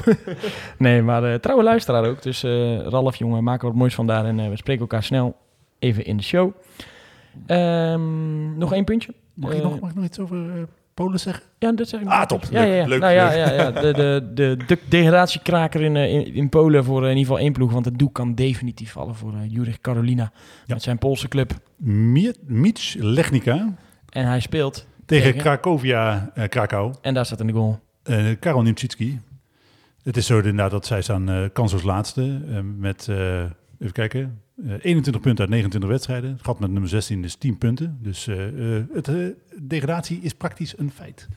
nee, maar eh, trouwe luisteraar ook. Dus eh, Ralf, jongen, maak er wat moois van daar. En we spreken elkaar snel even in de show. Ehm, nog één puntje. Mag, ik nog, mag ik nog iets over eh, Polen zeggen? Ja, dat zeg ik. Ah, top. Ja, Leuk, ja, ja. leuk, nou, ja, leuk. ja, ja. De, de, de, de degradatiekraker in, eh, in, in Polen voor eh, in ieder geval één ploeg. Want het doek kan definitief vallen voor uh, Jurich Karolina. Ja. Met zijn Poolse club. Miet, Mietz Lechnica En hij speelt. tegen Tegen? Krakowia eh, Krakau. En daar staat in de goal. Eh Karol Nimczycki. Het is zo inderdaad dat zij staan eh kansloos laatste. eh, met, eh, even kijken, eh, 21 punten uit 29 wedstrijden. Het gat met nummer 16 is 10 punten. Dus eh, eh, het, eh, degradatie is praktisch een feit.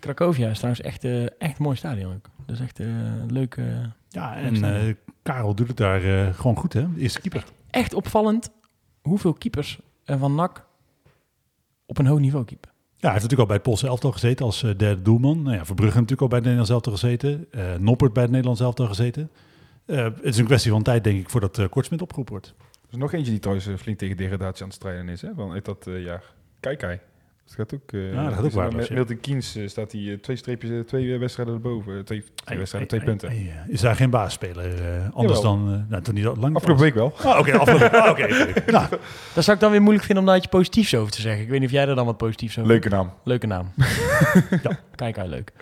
Cracovia is trouwens echt, eh, echt een mooi stadion. Ook. Dat is echt eh, een leuk. eh, Ja, en eh, Karel doet het daar eh, gewoon goed, hè? De eerste keeper. echt opvallend hoeveel keepers er van NAC op een hoog niveau keeper. Ja, hij heeft natuurlijk al bij het Poolse elftal gezeten als eh, derde doelman. Nou ja, Verbrugge natuurlijk al bij het Nederlands elftal gezeten. Eh Noppert bij het Nederlands elftal gezeten. Eh, het is een kwestie van tijd, denk ik, voordat uh, Kortsmit opgeroepen wordt. Er is nog eentje die trouwens eh, flink tegen degradatie aan het strijden is, hè? Van dat jaar. Kijk, hij. Dat gaat ook... eh, Ja, dat gaat ook is waardeloos, Met ja. Milton Keynes eh, staat hij eh, twee streepjes, twee wedstrijden erboven. Twee, twee wedstrijden, twee punten. Ei, ei, ei. Is daar geen baasspeler? eh, anders Jawel. dan... nou, toen niet lang. Afgelopen week wel. Ah, Oké, afgelopen. ah, oké, oké. Nou, Dat zou ik dan weer moeilijk vinden om daar iets positiefs over te zeggen. Ik weet niet of jij er dan wat positiefs over Leuke naam. Leuke naam. ja, kijk uit, leuk.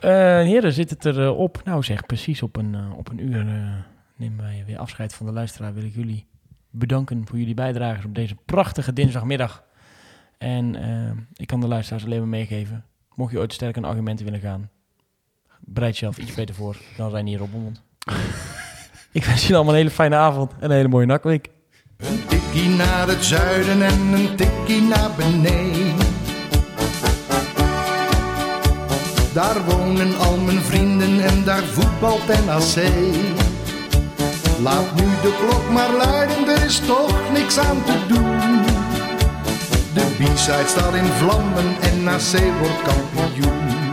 Eh heren, zit het er eh, op? Nou zeg, precies op een, op een uur eh, nemen wij weer afscheid van de luisteraar. Wil ik jullie bedanken voor jullie bijdrage op deze prachtige dinsdagmiddag. En eh, ik kan de luisteraars alleen maar meegeven. Mocht je ooit sterk aan argumenten willen gaan, bereid jezelf iets beter voor dan Reinier Robbenmond. ik wens jullie allemaal een hele fijne avond en een hele mooie nakweek. Een tikkie naar het zuiden en een tikkie naar beneden. Daar wonen al mijn vrienden en daar voetbalt NAC. Laat nu de klok maar luiden, er is toch niks aan te doen. De B-side staat in vlammen en na C wordt kampioen.